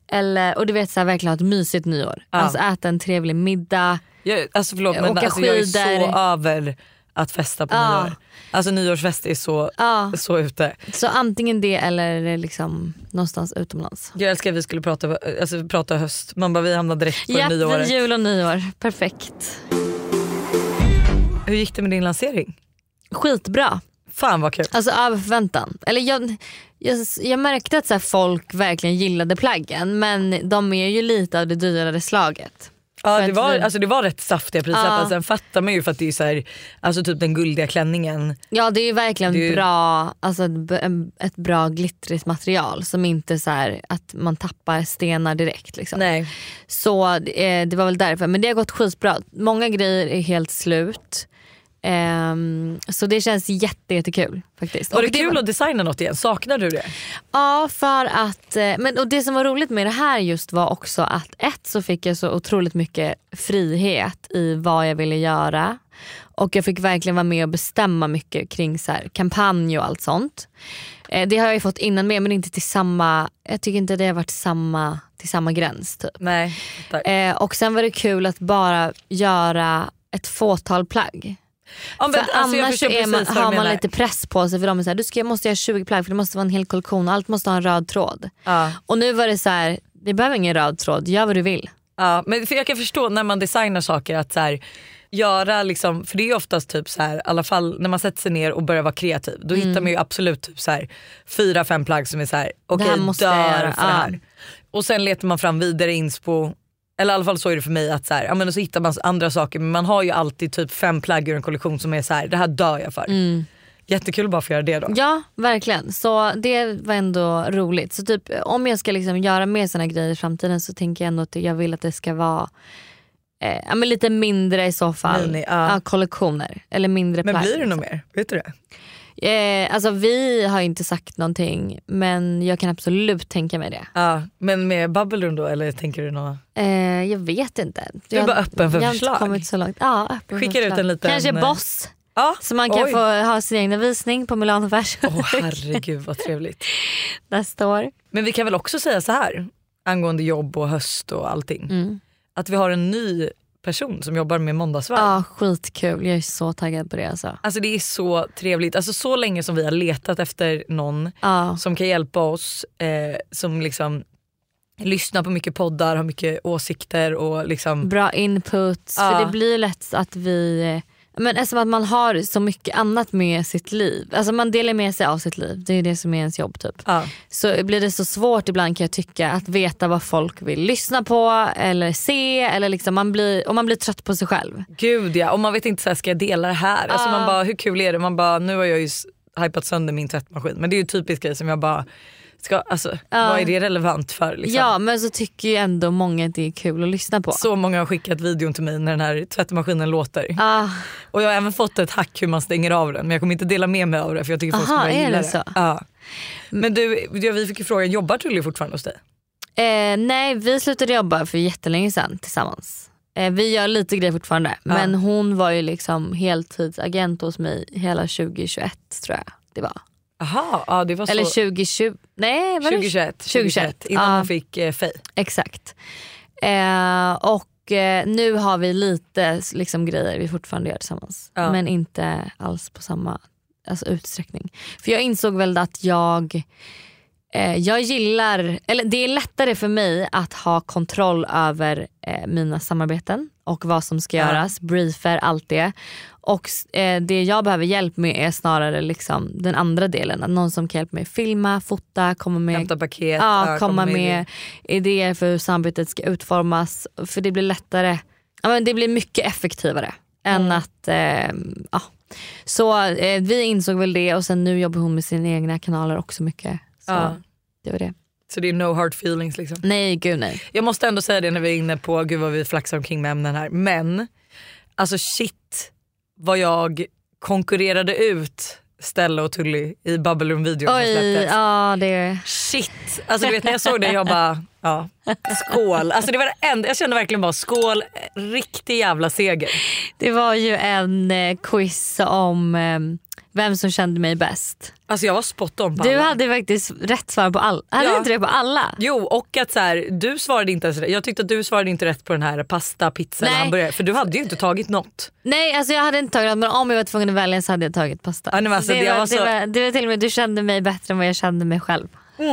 eller, och du vet så här, verkligen ha ett mysigt nyår. Ja. Alltså äta en trevlig middag. Jag, alltså förlåt men Åka alltså, jag är så över att festa på Ja. nyår. Alltså nyårsfest är så, Ja. så ute. Så antingen det eller liksom någonstans utomlands. Jag älskar att vi skulle prata, alltså, prata höst. Man bara vi hamnar direkt på Ja, det nyåret. jul och nyår. Perfekt. Hur gick det med din lansering? Skitbra. Fan vad kul. Alltså över förväntan. Eller jag, jag, jag märkte att så folk verkligen gillade plaggen men de är ju lite av det dyrare slaget. Ja, det, var, alltså, det var rätt saftiga prislappar. Ja. Sen fattar man ju för att det är så här, alltså typ den guldiga klänningen. Ja det är ju verkligen Det är ju- bra, alltså ett, ett bra glittrigt material som inte så här att man tappar stenar direkt. Liksom. Nej. Så eh, det var väl därför. Men det har gått skitbra. Många grejer är helt slut. Ehm, så det känns jätte, jättekul faktiskt. Var Och det kul att designa något igen? Saknar du det? Ja, för att, eh, men, och det som var roligt med det här just var också att ett så fick jag så otroligt mycket frihet i vad jag ville göra. Och jag fick verkligen vara med och bestämma mycket kring så här, kampanj och allt sånt. Eh, det har jag ju fått innan med men inte till samma, jag tycker inte det har varit samma, till samma gräns. Typ. Nej. Eh, och sen var det kul att bara göra ett fåtal plagg. Ja, men, alltså, annars är man, har man lite press på sig för de är så här, du ska, jag måste göra 20 plagg för det måste vara en hel kollektion allt måste ha en röd tråd. Ja. Och nu var det så här, vi behöver ingen röd tråd, gör vad du vill. Ja, men för jag kan förstå när man designar saker att så här, göra liksom, för det är oftast typ så här, i alla fall när man sätter sig ner och börjar vara kreativ då hittar man ju absolut typ så här, fyra, fem plagg som är så här, okej jag dör för det här. Och sen letar man fram vidare inspo, eller i alla fall så är det för mig att så här, ja, men så hittar man andra saker men man har ju alltid typ fem plagg ur en kollektion som är så här, det här dör jag för. Jättekul bara för att göra det då. Ja verkligen, så det var ändå roligt. Så typ om jag ska liksom göra mer såna grejer i framtiden så tänker jag ändå att jag vill att det ska vara eh, men lite mindre i så fall. Mini, ja. ja, kollektioner eller mindre Men plagg. blir det något mer? Vet du det? Eh, alltså vi har inte sagt någonting men jag kan absolut tänka mig det. Ja, men med Room då eller tänker du något? Eh, jag vet inte. Du är jag, bara öppen för jag har förslag. inte kommit så långt. Ja, öppen Skickar ut en liten, Kanske eh, Boss. Ja, Så man kan oj. få ha sin egna visning på Milano Fashion Åh herregud vad trevligt. nästa år. Men vi kan väl också säga så här angående jobb och höst och allting. Mm. Att vi har en ny person som jobbar med Måndagsvarv. Ja, skitkul. Jag är så taggad på det alltså. Alltså det är så trevligt. Alltså så länge som vi har letat efter någon Ja. som kan hjälpa oss, eh, som liksom lyssnar på mycket poddar, har mycket åsikter och liksom Bra input. Ja. För det blir lätt att vi men eftersom att man har så mycket annat med sitt liv. Alltså man delar med sig av sitt liv. Det är det som är ens jobb typ. ja. Så blir det så svårt ibland kan jag tycka att veta vad folk vill lyssna på eller se. Eller liksom man blir, och man blir trött på sig själv. Gud ja, och man vet inte så här, ska jag dela det här? Alltså Ja. man bara hur kul är det? Man bara nu har jag ju hypat sönder min tvättmaskin men det är ju typiskt grej som jag bara ska, alltså, vad är det relevant för? Liksom? Ja men så tycker ju ändå många att det är kul att lyssna på. Så många har skickat videon till mig när den här tvättmaskinen låter. Ah, Och jag har även fått ett hack hur man stänger av den men jag kommer inte dela med mig av det för jag tycker folk Aha, ska är det så? Ja. Men du, ja, vi fick ju frågan, jobbar Tully fortfarande hos dig? eh, nej vi slutade jobba för jättelänge sedan tillsammans. Eh, vi gör lite grejer fortfarande men hon var ju liksom heltidsagent hos mig hela 2021 tror jag det var. Jaha, ja, det var så. Eller 2020, nej var det 2021, 2021, innan ja. hon fick eh, Fej. Exakt. Eh, och eh, nu har vi lite liksom, grejer vi fortfarande gör tillsammans. Ja. Men inte alls på samma alltså, utsträckning. För jag insåg väl att jag jag gillar, eller det är lättare för mig att ha kontroll över eh, mina samarbeten och vad som ska Ja. göras, briefer, allt det. Och eh, det jag behöver hjälp med är snarare liksom den andra delen. Att någon som kan hjälpa mig filma, fota, komma med, Hämta paket, ja, komma komma med med idéer för hur samarbetet ska utformas. För det blir lättare, ja, men det blir mycket effektivare än att eh, ja. Så eh, vi insåg väl det och sen nu jobbar hon med sina egna kanaler också mycket. Så Ja. det var det. Så det är no hard feelings liksom. Nej gud nej. Jag måste ändå säga det när vi är inne på, gud vad vi flaxar omkring med ämnen här. Men alltså shit vad jag konkurrerade ut Stella och Tully i Bubble Room videon som släpptes. ja det Shit! Alltså du vet när jag såg det jag bara, ja, skål. Alltså det var det enda, jag kände verkligen bara skål, riktig jävla seger. Det var ju en eh, quiz om eh, vem som kände mig bäst. Alltså jag var spot on på Du alla. hade faktiskt rätt svar på alla. Hade Ja. inte det på alla? Jo och att så här, du svarade inte ens rätt. Jag tyckte att du svarade inte rätt på den här pasta, pizza eller hamburgare för du hade ju inte tagit något. Nej alltså jag hade inte tagit något men om jag var tvungen att välja så hade jag tagit pasta. Ja, nej, men alltså, det, det var, var så- det, var, det var till och med du kände mig bättre än vad jag kände mig själv.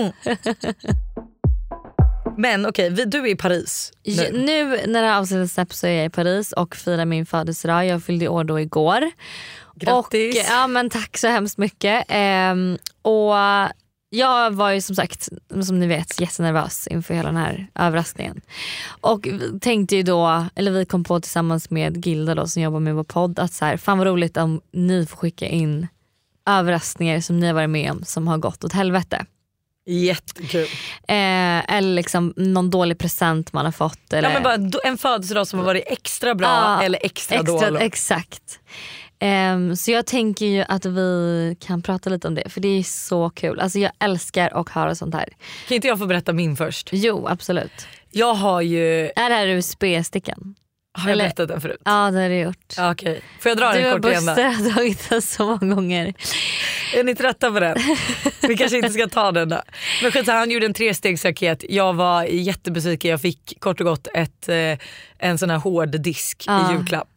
Men okej, vi- du är i Paris Nu, nu. nu när det här avsnittet släpps så är jag i Paris och firar min födelsedag. Jag fyllde år då igår. Grattis. Och, ja, men tack så hemskt mycket. Ehm, och jag var ju som sagt, som ni vet, jättenervös inför hela den här överraskningen. Och vi tänkte ju då, eller vi kom på tillsammans med Gilda då, som jobbar med vår podd att så här, fan vad roligt om ni får skicka in överraskningar som ni har varit med om som har gått åt helvete. Jättekul. Eh, eller liksom någon dålig present man har fått. Eller... Ja, men bara en- födelsedag som har varit extra bra Ja, eller extra, extra dålig. Exakt. Ehm, så jag tänker ju att vi kan prata lite om det för det är så kul. Alltså jag älskar att höra sånt här. Kan inte jag få berätta min först? Jo absolut. Jag har ju, Är det här USB-stickan? har jag Eller- berättat den förut? Ja det har du gjort. Ja, Okej, får jag dra du den och kort igen då? Buster har tagit den så många gånger. Är ni trötta på den? Vi kanske inte ska ta den då. Men skitsamma, han gjorde en trestegsraket. Jag var jättebesviken. Jag fick kort och gott ett, eh, en sån här hård disk Ja. i julklapp.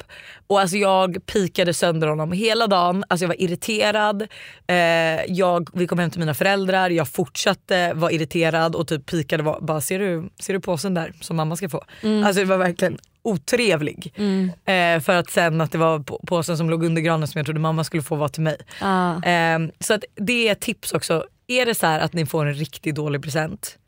Och alltså jag pikade sönder honom hela dagen. Alltså jag var irriterad. Eh, jag, vi kom hem till mina föräldrar. Jag fortsatte vara irriterad och typ pikade. Var, bara, ser, du, ser du påsen där som mamma ska få? Alltså det var verkligen otrevlig. Eh, för att sen att det var på- påsen som låg under granen som jag trodde mamma skulle få vara till mig. Ja. Ehm, så att det är ett tips också. Är det så att ni får en riktigt dålig present,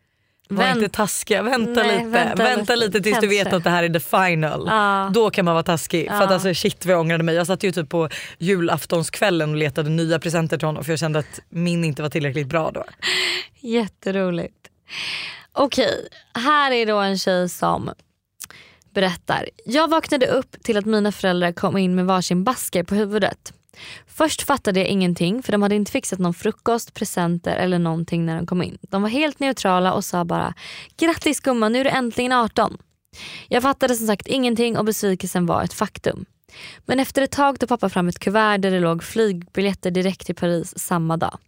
var Vänt- inte taskiga. Vänta Nej, lite. vänta Vänta, lite, tills du vet att det här är the final. Ja. Då kan man vara taskig. För att alltså shit vad jag ångrade mig. Jag satt ju typ på julaftonskvällen och letade nya presenter till honom för jag kände att min inte var tillräckligt bra då. Jätteroligt. Okej, här är då en tjej som berättar. Jag vaknade upp till att mina föräldrar kom in med varsin basker på huvudet. Först fattade jag ingenting för de hade inte fixat någon frukost, presenter eller någonting när de kom in. De var helt neutrala och sa bara grattis gumman nu är du äntligen 18. Jag fattade som sagt ingenting och besvikelsen var ett faktum. Men efter ett tag tog pappa fram ett kuvert där det låg flygbiljetter direkt till Paris samma dag.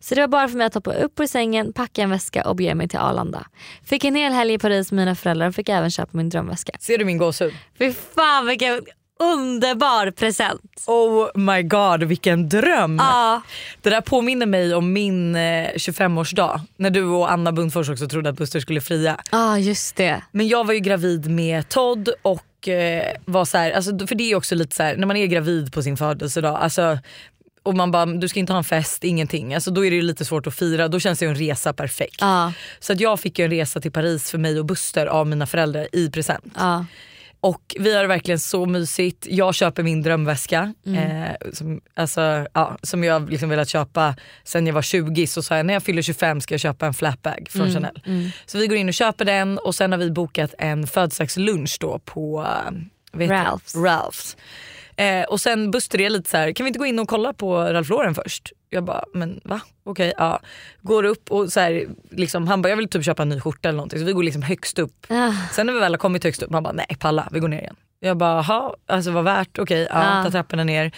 Så det var bara för mig att hoppa upp ur sängen, packa en väska och bege mig till Arlanda. Fick en hel helg i Paris med mina föräldrar och fick även köpa min drömväska. Ser du min gåshud? Fy fan vilken underbar present! Oh my god vilken dröm! Ja, Det där påminner mig om min eh, 25-årsdag när du och Anna Bundfors också trodde att Buster skulle fria. ah, just det. Men jag var ju gravid med Todd och eh, var så här, alltså, för det är också lite så här, när man är gravid på sin födelsedag, alltså, och man bara du ska inte ha en fest, ingenting. Alltså, då är det lite svårt att fira, då känns ju en resa perfekt. Ja, Så att jag fick en resa till Paris för mig och Buster av mina föräldrar i present. ja. Och vi har verkligen så mysigt. Jag köper min drömväska eh, som, alltså, ja, som jag liksom velat köpa sen jag var 20. Så sa jag när jag fyller 25 ska jag köpa en flapbag från Chanel. Så vi går in och köper den och sen har vi bokat en födelsedagslunch då på eh, Ralphs. Ralphs. Eh, och sen Buster är lite så här, kan vi inte gå in och kolla på Ralph Lauren först? Jag bara, men va? Okej, ja. Går upp och så här, liksom, han bara, jag vill typ köpa en ny skjorta eller någonting. Så vi går liksom högst upp. Ah, Sen när vi väl har kommit högst upp, man bara nej palla, vi går ner igen. Jag bara, jaha, alltså vad värt, okej, ja, Ja. ta trapporna ner.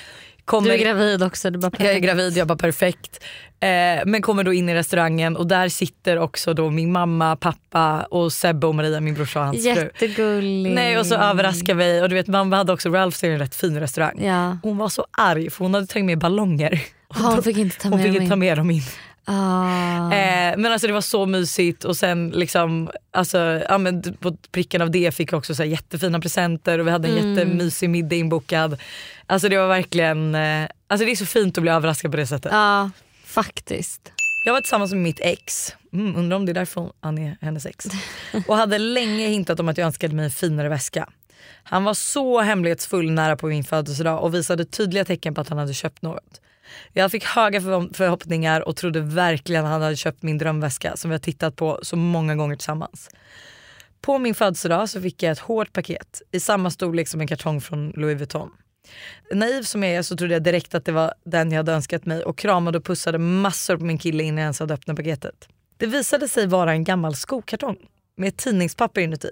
Kommer, du är gravid också. Du bara jag är gravid, jag bara perfekt. Eh, men kommer då in i restaurangen och där sitter också då min mamma, pappa och Sebbe och Maria, min brorsa och hans fru. Jättegullig. Nej och så överraskar vi och du vet mamma hade också, Ralphs är en rätt fin restaurang. Ja. Hon var så arg för hon hade tagit med ballonger. Hon fick inte ta Hon med fick inte ta med dem in. Ah. Eh, men alltså det var så mysigt och sen liksom, alltså, ja, men på pricken av det fick jag också så jättefina presenter och vi hade en Mm. jättemysig middag inbokad. Alltså det var verkligen, eh, alltså det är så fint att bli överraskad på det sättet. Ja, faktiskt. Jag var tillsammans med mitt ex, mm, undrar om det är därför han är hennes ex. Och hade länge hintat om att jag önskade mig en finare väska. Han var så hemlighetsfull nära på min födelsedag och visade tydliga tecken på att han hade köpt något. Jag fick höga förhop- förhoppningar och trodde verkligen att han hade köpt min drömväska som vi har tittat på så många gånger tillsammans. På min födelsedag så fick jag ett hårt paket i samma storlek som en kartong från Louis Vuitton. Naiv som jag är så trodde jag direkt att det var den jag hade önskat mig och kramade och pussade massor på min kille innan jag ens hade öppnat paketet. Det visade sig vara en gammal skokartong med tidningspapper inuti.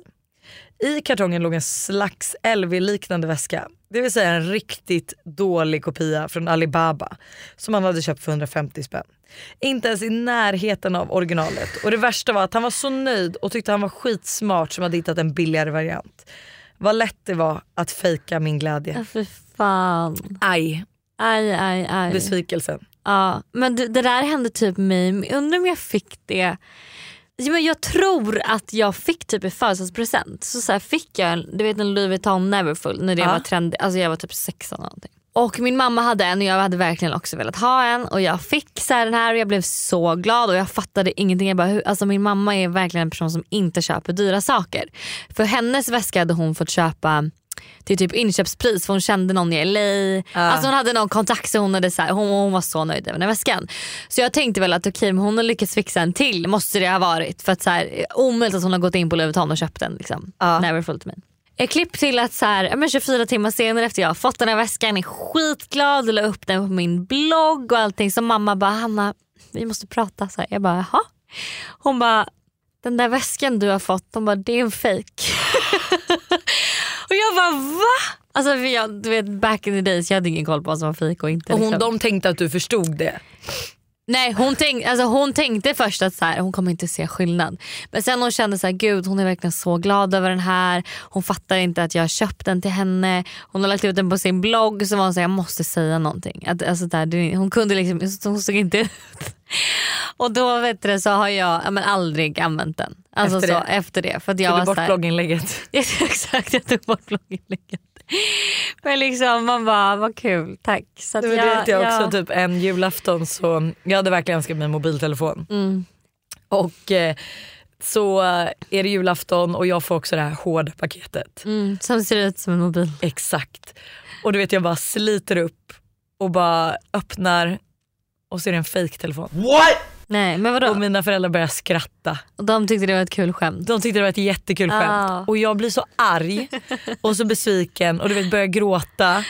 I kartongen låg en slags LV-liknande väska, det vill säga en riktigt dålig kopia från Alibaba som han hade köpt för 150 spänn. Inte ens i närheten av originalet och det värsta var att han var så nöjd och tyckte han var skitsmart som hade hittat en billigare variant. Vad lätt det var att fejka min glädje. Ja, för fan. Aj, Aj, aj, aj. besvikelsen. Ja, men det, det där hände typ mig. Undrar om jag fick det. Ja, men jag tror att jag fick typ i födelsedagspresent. Så, så här fick jag du vet en Louis Vuitton Neverfull när det Ja. var trendigt. Alltså jag var typ 16 eller någonting. Och min mamma hade en och jag hade verkligen också velat ha en. Och jag fick så här den här och jag blev så glad och jag fattade ingenting. Jag bara, hur, alltså min mamma är verkligen en person som inte köper dyra saker. För hennes väska hade hon fått köpa till typ inköpspris för hon kände någon i LA. Alltså hon hade någon kontakt så hon, hade så här, hon, hon var så nöjd över den väskan. Så jag tänkte väl att okej men hon har lyckats fixa en till måste det ha varit. För att så här, omöjligt att hon har gått in på Louis Vuitton och köpt den. Liksom. Ja. Neverfull till mig. Jag klipp till att så här, men 24 timmar senare efter jag har fått den här väskan är skitglad och la upp den på min blogg och allting. Så mamma bara Hanna vi måste prata. Så här. Jag bara jaha. Hon bara den där väskan du har fått, hon bara det är en fake. och jag bara va? Alltså för jag, du vet back in the days jag hade ingen koll på vad som var fake och inte. Och hon, liksom. de tänkte att du förstod det. Nej hon, tänk, alltså hon tänkte först att så här, hon kommer inte se skillnad. Men sen hon kände så här, gud hon är verkligen så glad över den här. Hon fattar inte att jag har köpt den till henne. Hon har lagt ut den på sin blogg så var hon så här, jag måste säga någonting. Att, alltså där, hon kunde liksom, hon såg inte ut. Och då vet du, så har jag ja, men aldrig använt den. Alltså Efter så, det? efter det. För att jag Tog du bort här, blogginlägget? Exakt, jag tog bort blogginlägget. Men liksom man bara, vad kul, tack. Så att Det jag, det vet jag också, jag- typ en julafton så jag hade verkligen önskat mig en mobiltelefon. Mm. Och eh, så är det julafton och jag får också det här hårda paketet. Mm, som ser ut som en mobil. Exakt. Och du vet jag bara sliter upp och bara öppnar och så är det en fejktelefon. Nej men vadå? Och mina föräldrar börjar skratta. Och de tyckte det var ett kul skämt. De tyckte det var ett jättekul skämt. Ah. Och jag blir så arg och så besviken och du vet börjar gråta.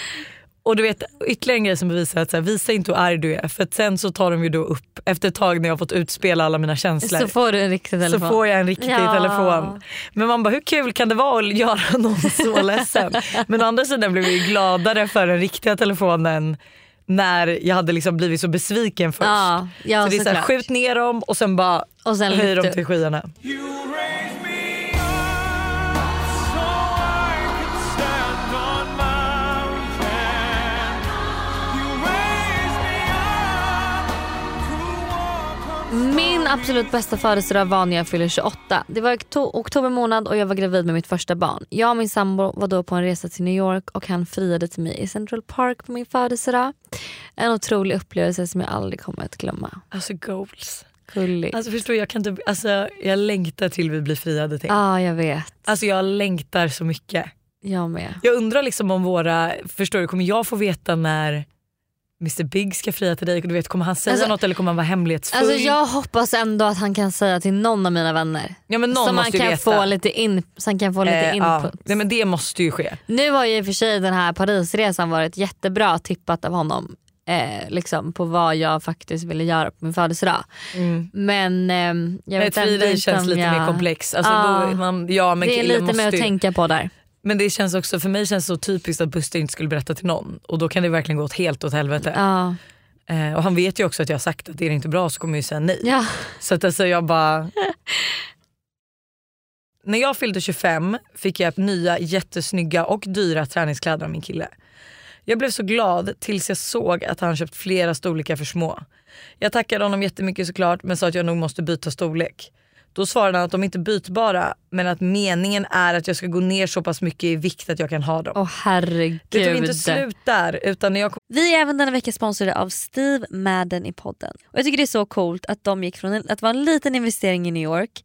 Och du vet ytterligare en grej som bevisar att så här, visa inte hur arg du är för sen så tar de ju då upp efter ett tag när jag har fått utspela alla mina känslor. Så får du en riktig telefon. Så får jag en riktig Ja. telefon. Men man bara hur kul kan det vara att göra någon så ledsen? Men å andra sidan blev jag ju gladare för den riktiga telefonen när jag hade liksom blivit så besviken först. Ja, ja så det är så här, skjut ner dem och sen bara Och sen höj dem till skyarna. Min absolut bästa födelsedag var när jag fyllde 28. Det var okto- oktober månad och jag var gravid med mitt första barn. Jag och min sambo var då på en resa till New York och han friade till mig i Central Park på min födelsedag. En otrolig upplevelse som jag aldrig kommer att glömma. Alltså goals. Gulligt. Alltså förstår jag kan inte, alltså jag längtar till vi blir friade till. Ja jag vet. Alltså jag längtar så mycket. Jag med. Jag undrar liksom om våra, förstår du, kommer jag få veta när Mr Big ska fria till dig? Du vet, kommer han säga Alltså- något eller kommer han vara hemlighetsfull? Alltså jag hoppas ändå att han kan säga till någon av mina vänner. ja, men någon så man kan veta. få lite in, så han kan få lite Eh, ja. input. Nej, men det måste ju ske. Nu har ju i och för sig den här Parisresan varit jättebra tippat av honom. Eh, liksom på vad jag faktiskt ville göra på min födelsedag. Men ehm, jag vet ändå frieri inte känns om lite jag... mer komplex. Alltså, Ja. då, man, ja, men det är lite mer att ju- tänka på där. Men det känns också, för mig känns det så typiskt att Buster inte skulle berätta till någon. Och då kan det verkligen gå åt helt åt helvete. Ja. Eh, och han vet ju också att jag har sagt att är det inte bra så kommer jag ju säga nej. Ja. Så att alltså jag bara... När jag fyllde 25 fick jag nya jättesnygga och dyra träningskläder av min kille. Jag blev så glad tills jag såg att han köpt flera storlekar för små. Jag tackade honom jättemycket såklart men sa att jag nog måste byta storlek. Då svarade han att de inte är bytbara men att meningen är att jag ska gå ner så pass mycket i vikt att jag kan ha dem. Åh herregud. Det tog inte slut där utan när jag kom... Vi är även denna vecka sponsrade av Steve Madden i podden. Och Jag tycker det är så coolt att de gick från en- att vara en liten investering i New York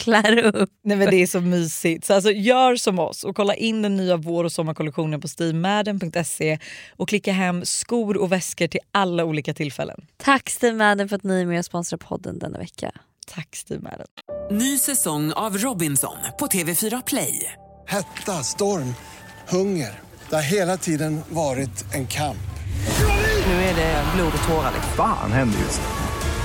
klär upp. Nej men det är så mysigt. Så alltså, gör som oss och kolla in den nya vår och sommarkollektionen på steamadden.se och klicka hem skor och väskor till alla olika tillfällen. Tack Steve Madden för att ni är med och sponsrar podden denna vecka. Tack Steve Madden. Ny säsong av Robinson på TV4 Play. Hetta, storm, hunger. Det har hela tiden varit en kamp. Nu är det blod och tårar. liksom. Fan händer just nu.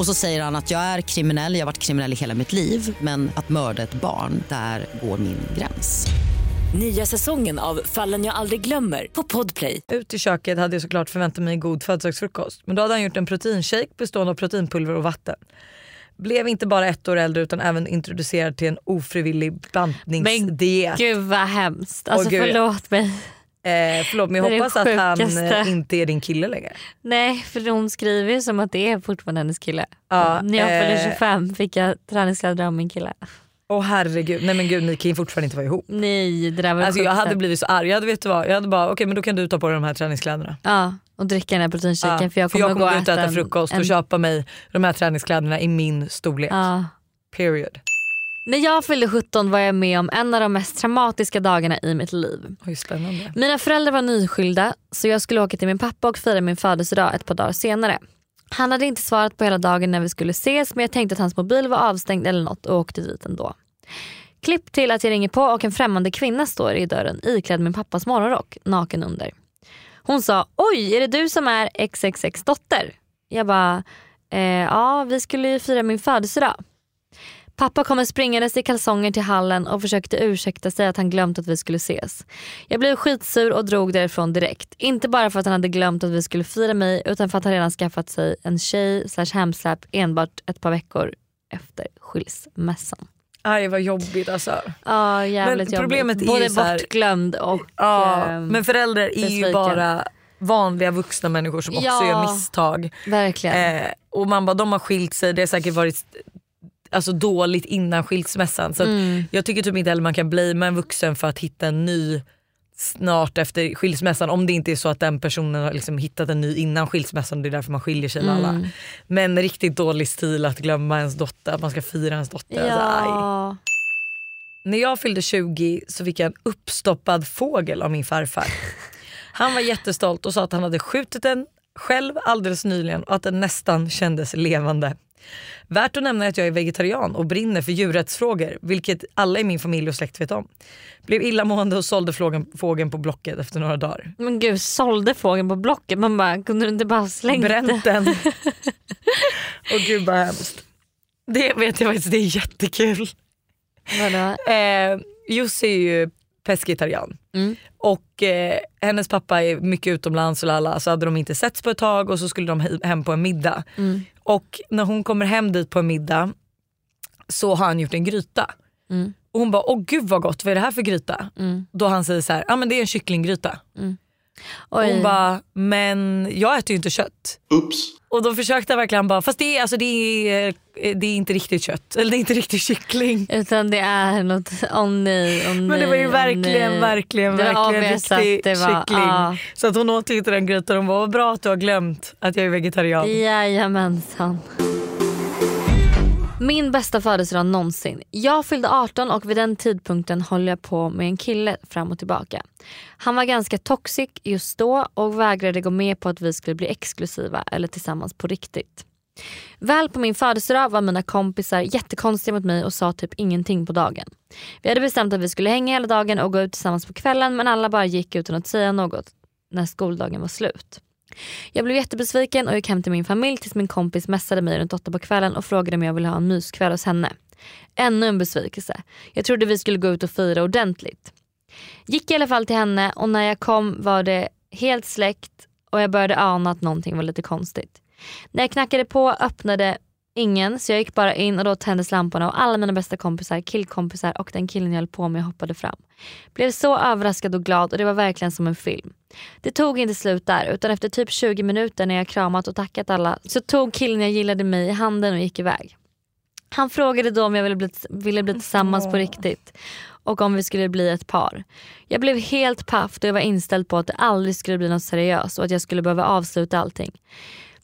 Och så säger han att jag är kriminell, jag har varit kriminell i hela mitt liv men att mörda ett barn, där går min gräns. Nya säsongen av Fallen jag aldrig glömmer på Podplay. Ut i köket hade jag såklart förväntat mig en god födelsedagsfrukost. Men då hade han gjort en proteinshake bestående av proteinpulver och vatten. Blev inte bara ett år äldre utan även introducerad till en ofrivillig bantningsdiet. Gud vad hemskt. Alltså Åh, gud. förlåt mig. Eh, förlåt men jag hoppas att han eh, inte är din kille längre. Nej för hon skriver ju som att det är fortfarande hennes kille. Ja, När jag fyllde eh. 25 fick jag träningskläder av min kille. Åh herregud, nej men gud ni kan ju fortfarande inte vara ihop. Nej det där var Alltså jag hade blivit så arg, jag hade, vet du vad, jag hade bara okej men då kan du ta på dig de här träningskläderna. Ja och dricka den här proteinshaken Ja, för jag kommer, för jag kommer gå gå ut och äta en- frukost och en- köpa mig de här träningskläderna i min storlek. Ja. Period. När jag fyllde 17 var jag med om en av de mest traumatiska dagarna i mitt liv. Oj, spännande. Mina föräldrar var nyskilda så jag skulle åka till min pappa och fira min födelsedag ett par dagar senare. Han hade inte svarat på hela dagen när vi skulle ses men jag tänkte att hans mobil var avstängd eller något och åkte dit ändå. Klipp till att jag ringer på och en främmande kvinna står i dörren iklädd min pappas morgonrock, naken under. Hon sa oj är det du som är XXX dotter? Jag bara eh, ja vi skulle ju fira min födelsedag. Pappa kommer springandes i kalsonger till hallen och försökte ursäkta sig att han glömt att vi skulle ses. Jag blev skitsur och drog därifrån direkt. Inte bara för att han hade glömt att vi skulle fira mig utan för att han redan skaffat sig en tjej slash hemsläp enbart ett par veckor efter skilsmässan. Aj vad jobbigt alltså. Ja jävligt Men problemet jobbigt. är Både ju så här- bortglömd och Ja, ehm, men föräldrar är ju besviken. bara vanliga vuxna människor som också Ja. gör misstag. Verkligen. Eh, och man bara, de har skilt sig, det har säkert varit alltså, dåligt innan skilsmässan. Så Mm. Jag tycker typ inte heller man kan blamea en vuxen för att hitta en ny snart efter skilsmässan om det inte är så att den personen har liksom hittat en ny innan skilsmässan och det är därför man skiljer sig med alla. Mm. Men riktigt dålig stil att glömma ens dotter, att man ska fira ens dotter. Alltså. Ja. När jag fyllde 20 så fick jag en uppstoppad fågel av min farfar. Han var jättestolt och sa att han hade skjutit den själv alldeles nyligen och att den nästan kändes levande. Värt att nämna är att jag är vegetarian och brinner för djurrättsfrågor, vilket alla i min familj och släkt vet om. Blev illamående och sålde fågeln, fågeln på Blocket efter några dagar. Men gud sålde fågeln på Blocket? Man bara kunde du inte bara slängt Bränt den. och gud vad hemskt. Det vet jag faktiskt, det är jättekul. Vadå? Eh, Jussi är ju pescetarian. Mm. Och eh, hennes pappa är mycket utomlands och lalla, så hade de inte setts på ett tag och så skulle de he- hem på en middag. Mm. Och när hon kommer hem dit på en middag så har han gjort en gryta. Mm. Och hon bara, åh gud vad gott, vad är det här för gryta? Mm. Då han säger så här, ja men det är en kycklinggryta. Och Oj. hon bara, men jag äter ju inte kött. Oops. Och då försökte han verkligen bara, fast det är, alltså, det är, det är inte riktigt kött, eller det är inte riktigt kyckling. Utan det är något, åh nej, åh nej. Men det var ju åh verkligen, nej. verkligen, Det var verkligen riktig det var, kyckling. ja. Så att hon åt inte den grytan och hon bara, vad bra att du har glömt att jag är vegetarian. Jajamensan. Min bästa födelsedag någonsin. Jag fyllde 18 och vid den tidpunkten höll jag på med en kille fram och tillbaka. Han var ganska toxic just då och vägrade gå med på att vi skulle bli exklusiva eller tillsammans på riktigt. Väl på min födelsedag var mina kompisar jättekonstiga mot mig och sa typ ingenting på dagen. Vi hade bestämt att vi skulle hänga hela dagen och gå ut tillsammans på kvällen men alla bara gick utan att säga något när skoldagen var slut. Jag blev jättebesviken och gick hem till min familj tills min kompis messade mig runt åtta på kvällen och frågade om jag ville ha en myskväll hos henne. Ännu en besvikelse. Jag trodde vi skulle gå ut och fira ordentligt. Gick i alla fall till henne och när jag kom var det helt släckt och jag började ana att någonting var lite konstigt. När jag knackade på öppnade ingen så jag gick bara in och då tändes lamporna och alla mina bästa kompisar, killkompisar och den killen jag höll på med hoppade fram. Blev så överraskad och glad och det var verkligen som en film. Det tog inte slut där utan efter typ 20 minuter när jag kramat och tackat alla så tog killen jag gillade mig i handen och gick iväg. Han frågade då om jag ville bli, ville bli tillsammans på riktigt och om vi skulle bli ett par. Jag blev helt paff då jag var inställd på att det aldrig skulle bli något seriöst och att jag skulle behöva avsluta allting.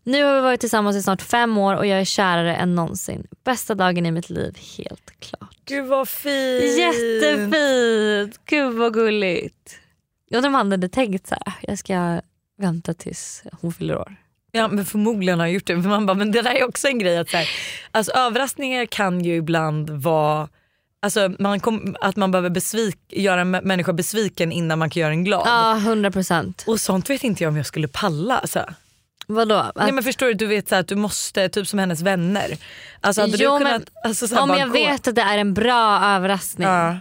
Nu har vi varit tillsammans i snart fem år och jag är kärare än någonsin. Bästa dagen i mitt liv, helt klart. Gud vad fint. Jättefint! Gud vad gulligt. Jag undrar om han hade tänkt så här, jag ska vänta tills hon fyller år. Ja men förmodligen har jag gjort det. För man bara, men det där är också en grej. Att så här, alltså, överraskningar kan ju ibland vara Alltså man kom, att man behöver besvik, göra en mä- människa besviken innan man kan göra en glad. Ja, 100%. Och sånt vet inte jag om jag skulle palla. Alltså. Vadå? Att, Nej men förstår du, du vet så här, att du måste, typ som hennes vänner. Alltså hade Jo, du kunnat, alltså, så om jag gå- vet att det är en bra överraskning, Ja.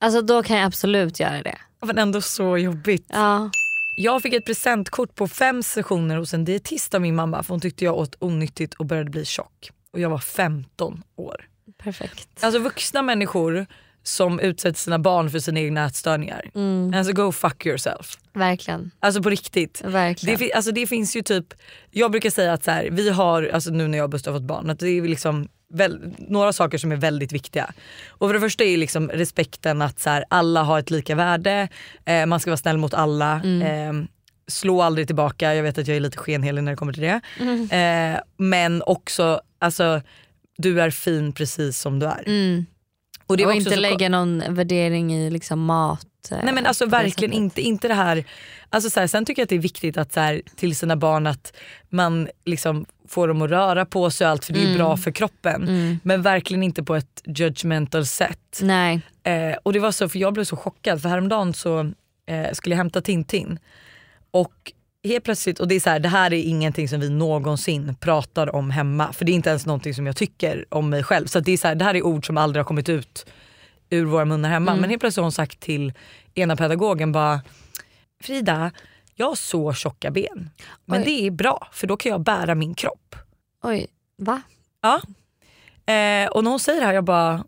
alltså då kan jag absolut göra det. Men ändå så jobbigt. Ja. Jag fick ett presentkort på fem sessioner hos en dietist av min mamma för hon tyckte jag åt onyttigt och började bli tjock. Och jag var 15 år. Perfekt. Alltså vuxna människor som utsätter sina barn för sina egna ätstörningar. Mm. Alltså go fuck yourself. Verkligen. Alltså på riktigt. Verkligen. Det, alltså det finns ju typ, jag brukar säga att så här, vi har, alltså nu när jag och Buster har fått barn, att det är liksom väl, några saker som är väldigt viktiga. Och för det första är liksom respekten att så här, alla har ett lika värde, eh, man ska vara snäll mot alla. Mm. Eh, slå aldrig tillbaka, jag vet att jag är lite skenhelig när det kommer till det. Mm. Eh, men också, alltså, du är fin precis som du är. Mm. Och det var inte så- lägga någon värdering i liksom mat. eh, Nej men alltså verkligen inte, inte det här. Alltså så här, sen tycker jag att det är viktigt att så här, till sina barn att man liksom får dem att röra på sig och allt för det är Mm. bra för kroppen. Mm. Men verkligen inte på ett judgmental sätt. Nej. Eh, och det var så, för jag blev så chockad för häromdagen så eh, skulle jag hämta Tintin och helt plötsligt, och det är så här, det här är ingenting som vi någonsin pratar om hemma för det är inte ens någonting som jag tycker om mig själv. Så det, är så här, det här är ord som aldrig har kommit ut ur våra munnar hemma. Mm. Men helt plötsligt har hon sagt till ena pedagogen bara Frida, jag har så tjocka ben. Men Oj. det är bra för då kan jag bära min kropp. Oj, va? Ja. Eh, och när hon säger det här jag bara,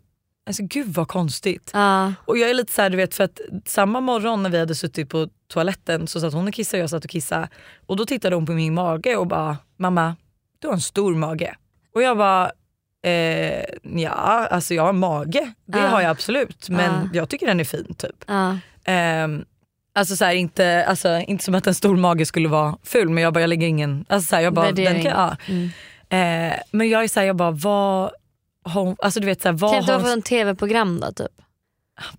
alltså gud vad konstigt. Ja. Och jag är lite såhär du vet för att samma morgon när vi hade suttit på toaletten så satt hon och kissade och jag satt och kissade. Och då tittade hon på min mage och bara, mamma du har en stor mage. Och jag bara, eh, ja alltså jag har en mage, det Ja. har jag absolut. Men Ja. jag tycker den är fin typ. Ja. Ehm, alltså, så här, inte, alltså inte som att en stor mage skulle vara ful men jag bara jag lägger ingen, alltså, så här, jag bara, den Värdering. kan, ja. Mm. Eh, men jag är såhär, jag bara vad har hon, alltså du vet såhär, vad Kan inte vara hon, för en tv-program då typ?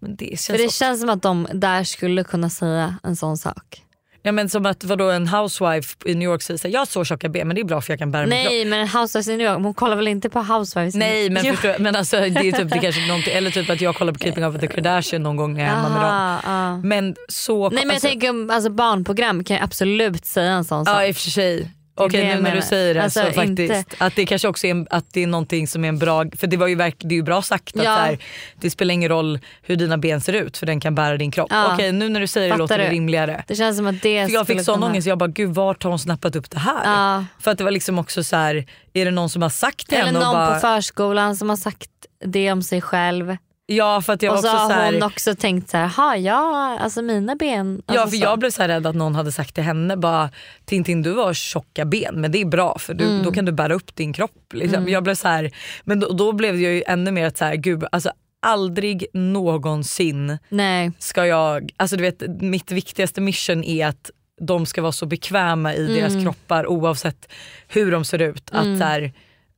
Men det känns För det också- känns som att de där skulle kunna säga en sån sak. Ja men som att vadå en housewife i New York säger såhär, jag har så tjocka ben men det är bra för jag kan bära. Nej men en Housewives in New York, hon kollar väl inte på Housewives? Nej men, förstår, jag- men alltså, det är typ, det kanske någonting, eller typ att jag kollar på Keeping Up with the Kardashian någon gång när jag är hemma med dem. Aha, ja. Men så... Nej men jag alltså, tänker om alltså, barnprogram kan ju absolut säga en sån sak. Ja i och för sig. Det Okej det jag nu när du säger det Alltså, så faktiskt inte- att det kanske också är, en, att det är någonting som är en bra, för det var ju verk, det är ju bra sagt att Ja. här, det spelar ingen roll hur dina ben ser ut för den kan bära din kropp. Ja. Okej nu när du säger det Fattar låter det du? rimligare. Det känns som att det För jag fick sån kunna- ångest, jag bara gud vart har hon snappat upp det här? Ja. För att det var liksom också så här, är det någon som har sagt till Eller henne någon och bara, på förskolan som har sagt det om sig själv. Ja för att jag och så också har så här, hon också tänkt så här, ja, alltså mina ben. Ja alltså för så. jag blev så här rädd att någon hade sagt till henne bara Tintin du har tjocka ben men det är bra för du, Mm. då kan du bära upp din kropp. Liksom. Mm. Jag blev så här, men då, då blev jag ju ännu mer att så här, gud alltså aldrig någonsin Nej. ska jag, alltså du vet mitt viktigaste mission är att de ska vara så bekväma i deras Mm. kroppar oavsett hur de ser ut. Att Mm. så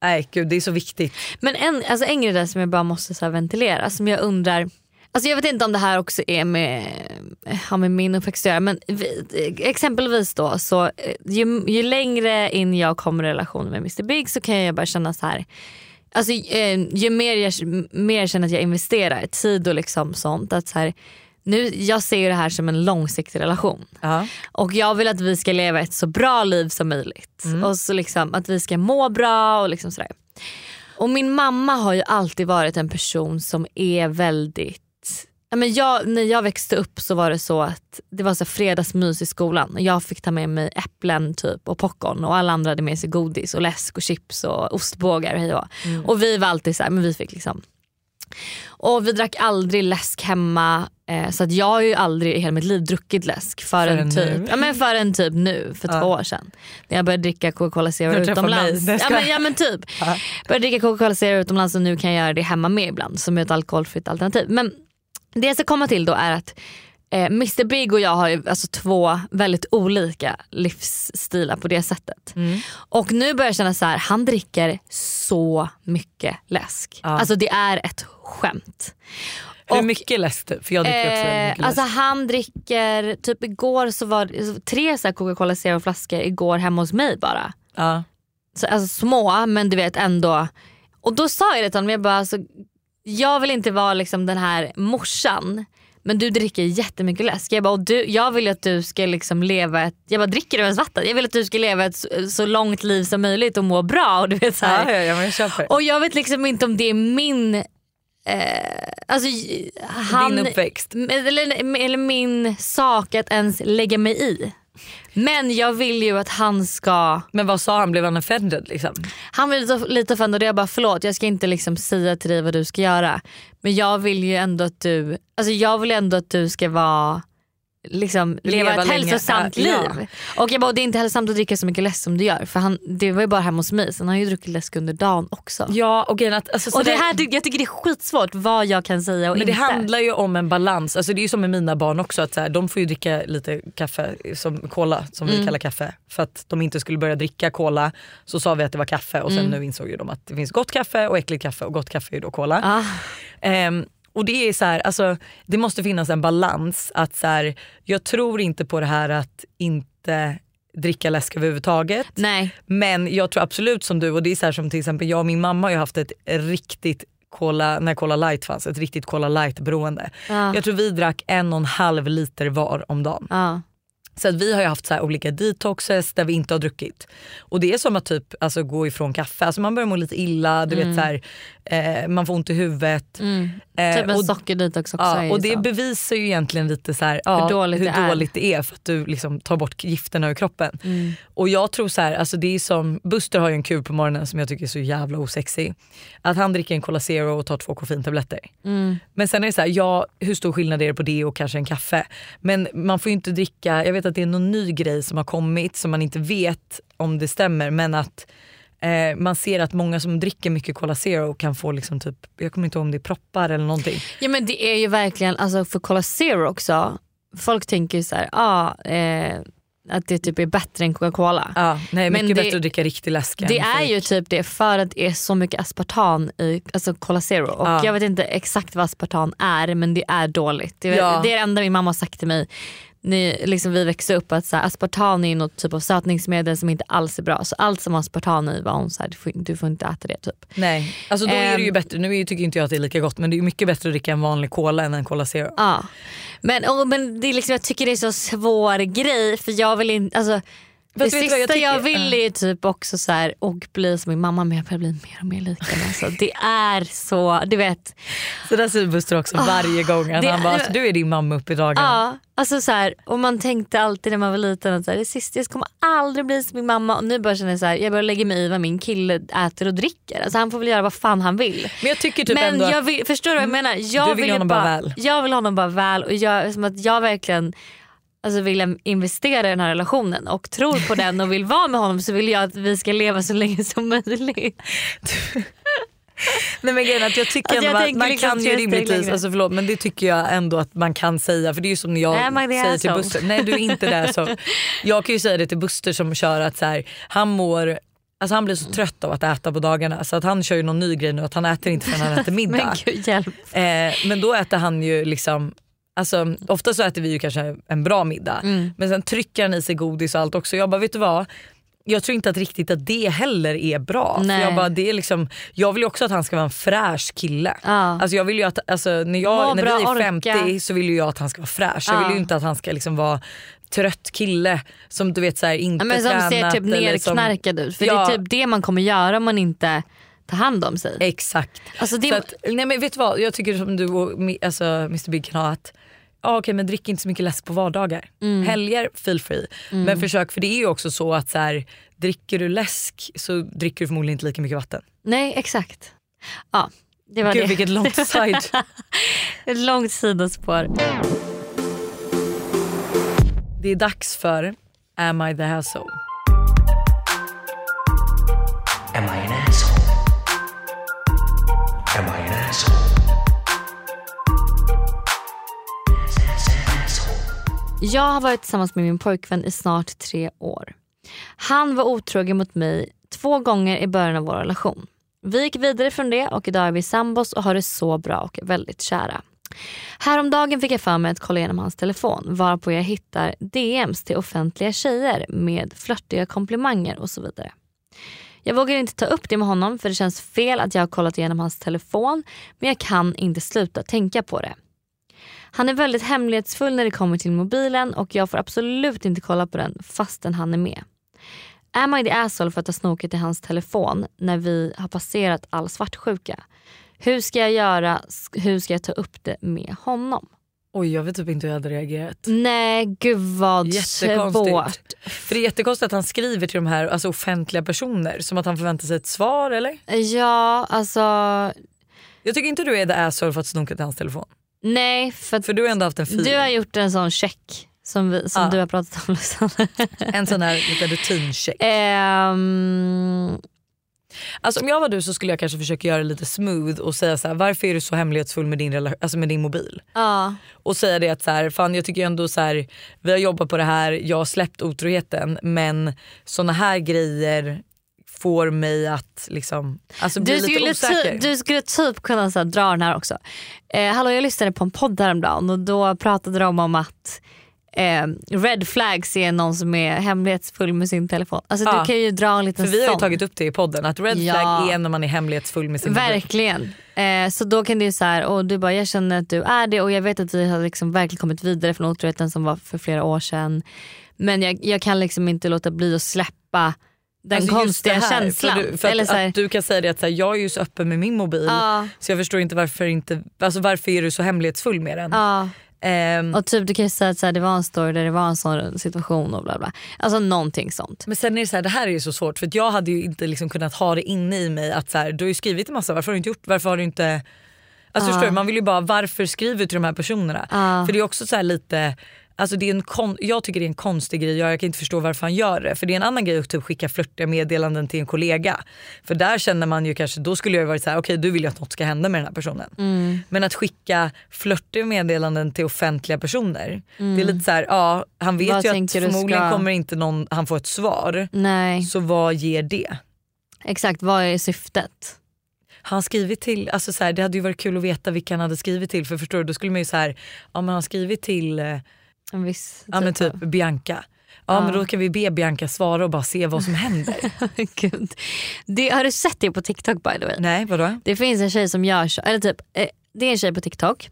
nej gud det är så viktigt. Men en, alltså en grej där som jag bara måste så här ventilera, som jag undrar Alltså jag vet inte om det här också är med, har med min uppväxt att göra men vi, exempelvis då så eh, ju, ju längre in jag kommer i relation med Mr Big så kan jag bara känna så här Alltså, eh, ju mer jag, mer jag känner att jag investerar tid och liksom sånt att så här, nu, jag ser ju det här som en långsiktig relation. Och jag vill att vi ska leva ett så bra liv som möjligt. Mm. Och så liksom, att vi ska må bra och liksom sådär. Och min mamma har ju alltid varit en person som är väldigt Ja, men jag, när jag växte upp så var det så att det var så fredagsmys i skolan. Och Jag fick ta med mig äpplen typ och popcorn och alla andra hade med sig godis och läsk och chips och ostbågar och hej och hå. Mm. Och vi var alltid så här, men vi fick liksom och vi drack aldrig läsk hemma eh, så att jag har ju aldrig i hela mitt liv druckit läsk förrän, nu. typ, ja, men förrän typ nu för Ja. två år sedan. När jag började dricka Coca-Cola Zero utomlands. mig. Ja, men, ja men typ. Började dricka Coca-Cola Zero utomlands och nu kan jag göra det hemma med ibland som ett alkoholfritt alternativ. Men det jag ska komma till då är att eh, Mr Big och jag har ju alltså två väldigt olika livsstilar på det sättet. Mm. Och nu börjar jag känna så här, han dricker så mycket läsk. Alltså det är ett skämt. Hur mycket läsk typ? För jag dricker också väldigt mycket Eh, alltså läsk. han dricker, typ igår så var det tre så Coca-Cola Zero flaskor igår hemma hos mig bara. Ja. Så, alltså små men du vet ändå. Och då sa jag det till honom, jag bara alltså, jag vill inte vara liksom den här morsan men du dricker jättemycket läsk. Jag, bara, och du, jag vill att du ska liksom leva ett, jag bara dricker du ens vatten? Jag vill att du ska leva ett så, så långt liv som möjligt och må bra. Och, du vet, så här. Ja, ja, jag köper. och jag vet liksom inte om det är min Eh, alltså, han, Din uppväxt. Eller, eller min sak att ens lägga mig i. Men jag vill ju att han ska... Men vad sa han? Blev han offended liksom? Han blev lite, lite offended och jag bara förlåt jag ska inte liksom säga till dig vad du ska göra. Men jag vill ju ändå att du, alltså jag vill ändå att du ska vara liksom leva, Leva ett länge. hälsosamt Ja, ja. liv. Och jag bara, det är inte hälsosamt att dricka så mycket läsk som du gör. För han, det var ju bara hemma hos mig, sen har han ju druckit läsk under dagen också. Ja, och att, alltså, så och det här, jag tycker det är skitsvårt vad jag kan säga och Men det inte. handlar ju om en balans. Alltså det är ju som med mina barn också. Att så här, de får ju dricka lite kaffe, som cola som vi Mm. kallar kaffe. För att de inte skulle börja dricka cola så sa vi att det var kaffe och sen Mm. nu insåg ju de att det finns gott kaffe och äckligt kaffe och gott kaffe är ju då cola. Ah. Ehm, och det är så här, alltså, det måste finnas en balans. att så här, Jag tror inte på det här att inte dricka läsk överhuvudtaget. Nej. Men jag tror absolut som du, och det är så här som till exempel jag och min mamma har ju haft ett riktigt Cola, när Cola light fanns, ett riktigt Cola light beroende. Ja. Jag tror vi drack en och en halv liter var om dagen. Ja. Så att vi har ju haft så olika detoxes där vi inte har druckit. Och det är som att typ, alltså, gå ifrån kaffe. Alltså, man börjar må lite illa, du Mm. vet, så här, eh, man får ont i huvudet. Mm. Eh, typ en sockerdetox också. Ja, och det så. bevisar ju egentligen lite så här, ja, Hur dåligt hur det är. dåligt det är för att du liksom tar bort gifterna ur kroppen. Mm. Och jag tror så här, alltså det är som, Buster har ju en kur på morgonen som jag tycker är så jävla osexig. Att han dricker en Cola Zero och tar två koffeintabletter. Mm. Men sen är det så här, ja hur stor skillnad är det på det och kanske en kaffe? Men man får ju inte dricka, jag vet att det är någon ny grej som har kommit som man inte vet om det stämmer men att eh, man ser att många som dricker mycket Cola Zero kan få liksom typ, jag kommer inte ihåg om det är proppar eller någonting. Ja men det är ju verkligen, alltså för Cola Zero också, folk tänker ju så här, ah, eh, att det typ är bättre än Coca-Cola. Ja, nej, Men mycket det- bättre att dricka riktig läsk Det är ju typ det för att det är så mycket aspartam i alltså Cola Zero. Och Ja. Jag vet inte exakt vad aspartam är men det är dåligt. Det, Ja. det är det enda min mamma har sagt till mig. Ni, liksom vi växte upp att så här, aspartam är något typ av sötningsmedel som inte alls är bra. Så allt som har aspartam i var hon så här, du, får, du får inte äta det typ. Nej, alltså då är det ju Ehm. bättre, nu tycker inte jag att det är lika gott men det är mycket bättre att dricka en vanlig cola än en Cola Zero. Ja. Men, och, men det är liksom, jag tycker det är så svår grej för jag vill inte, alltså Det sista jag, tycker? vill är ju typ också så här, och bli som min mamma men jag börjar bli mer och mer lik henne. Alltså, det är så, du vet. Så där säger Buster också varje gång. Att det- han bara, alltså, du är din mamma upp i dagarna. Ja, alltså så här, och man tänkte alltid när man var liten att så här, det sista jag kommer aldrig bli som min mamma. Och nu börjar jag känna så här, jag börjar lägga mig i vad min kille äter och dricker. Alltså han får väl göra vad fan han vill. Men jag tycker typ Men ändå jag vill, förstår du vad jag menar? Jag Du vill ju honom bara väl. Jag vill honom bara väl och jag, som att jag verkligen alltså vill investera i den här relationen och tror på den och vill vara med honom så vill jag att vi ska leva så länge som möjligt. nej men grejen att jag tycker Alltså, jag att man liksom kan ju rimligtvis, alltså förlåt men det tycker jag ändå att man kan säga för det är ju som när jag Nej, säger till. Buster, nej du är inte där så. Jag kan ju säga det till Buster som kör att så här, han mår Alltså han blir så trött av att äta på dagarna så att han kör ju någon ny grej nu att han äter inte förrän han äter middag. Men gud hjälp. Eh, men då äter han ju liksom Alltså, ofta så äter vi ju kanske en bra middag Mm. men sen trycker han i sig godis och allt också. Jag bara vet du vad? Jag tror inte att riktigt att det heller är bra. Jag, bara, det är liksom, jag vill ju också att han ska vara en fräsch kille. Ja. Alltså jag vill ju att, alltså, när, Må jag, när bra, vi är orka. 50 så vill ju jag att han ska vara fräsch. Jag Ja. vill ju inte att han ska liksom vara trött kille som du vet så här, inte Ja, men som tränat. ser typ nerknarkad ut. För Ja. det är typ det man kommer göra om man inte tar hand om sig. Exakt. Alltså det, att, nej men vet du vad, jag tycker som du och alltså, Mr Big kan ha att Ja, okej men drick inte så mycket läsk på vardagar. Mm. Helger, feel free. Men försök, för det är ju också så att så här, dricker du läsk så dricker du förmodligen inte lika mycket vatten. Nej exakt. Ja, det var Gud det. vilket långt side. Ett långt sidospår. Det är dags för Am I the asshole? Am I an Jag har varit tillsammans med min pojkvän i snart tre år. Han var otrogen mot mig två gånger i början av vår relation. Vi gick vidare från det och idag är vi sambos och har det så bra och är väldigt kära. Häromdagen fick jag för mig att kolla igenom hans telefon varpå jag hittar DMs till offentliga tjejer med flörtiga komplimanger och så vidare. Jag vågar inte ta upp det med honom för det känns fel att jag har kollat igenom hans telefon men jag kan inte sluta tänka på det. Han är väldigt hemlighetsfull när det kommer till mobilen och jag får absolut inte kolla på den fastän han är med. Am I the asshole för att ha snokat i hans telefon när vi har passerat all svartsjuka? Hur ska jag göra? Hur ska jag ta upp det med honom? Oj jag vet typ inte hur jag hade reagerat. Nej gud vad svårt. För det är jättekonstigt att han skriver till de här alltså, offentliga personer som att han förväntar sig ett svar eller? Ja alltså Jag tycker inte du är the asshole för att snoka till hans telefon. Nej för, För du har ändå haft en fin. du har gjort en sån check som, vi, som Ja. du har pratat om Lusanne. En sån här liten rutincheck. Ehm, Alltså om jag var du så skulle jag kanske försöka göra det lite smooth och säga så här: varför är du så hemlighetsfull med din, alltså med din mobil? ja. Och säga det att så här, fan jag tycker ändå så här, vi har jobbat på det här, jag har släppt otroheten men såna här grejer får mig att liksom, alltså bli Du lite skulle, osäker. du skulle typ kunna så här, dra den här också. Eh, hallå jag lyssnade på en podd häromdagen och då pratade de om att eh, red flags är någon som är hemlighetsfull med sin telefon. Alltså Ja. du kan ju dra en liten För vi har ju sån. tagit upp det i podden att red Ja. flag är när man är hemlighetsfull med sin mobil. Verkligen. Eh, så då kan det ju så här, och du bara jag känner att du är det och jag vet att vi har liksom verkligen kommit vidare från otroheten som var för flera år sedan. Men jag, jag kan liksom inte låta bli att släppa den Alltså konstiga här, känslan. För, du, för Eller att, att du kan säga det att här, jag är ju så öppen med min mobil Ja. så jag förstår inte varför inte, alltså varför är du så hemlighetsfull med den? ja. Ehm, Och typ du kan ju säga att så här, det var en story där det var en sån situation och bla bla. Alltså någonting sånt. Men sen är det så här, det här är ju så svårt för jag hade ju inte liksom kunnat ha det inne i mig att så här, du har ju skrivit en massa, varför har du inte gjort, varför har du inte Alltså Ja. förstår du, man vill ju bara varför skriver du till de här personerna? Ja. För det är också så här lite Alltså det är en kon- jag tycker det är en konstig grej jag kan inte förstå varför han gör det. För det är en annan grej att typ skicka flörtiga meddelanden till en kollega. För där känner man ju kanske, då skulle jag varit så här: okej du vill ju att något ska hända med den här personen. Mm. Men att skicka flörtiga meddelanden till offentliga personer. Det är lite så här, ja han vet Mm. Vad ju att förmodligen ska- kommer inte någon, han få ett svar. Nej, Så vad ger det? exakt vad är syftet? Han skrivit till, alltså så här, det hade ju varit kul att veta vilka han hade skrivit till för förstår du, då skulle man ju så här, ja men han skrivit till eh, En viss ja, men typ av- Bianca. Ja, Ja. men då kan vi be Bianca svara och bara se vad som händer. Gud. Det, har du sett det på TikTok by the way? Nej vadå? Det finns en tjej som gör så, eller typ, eh, det är en tjej på TikTok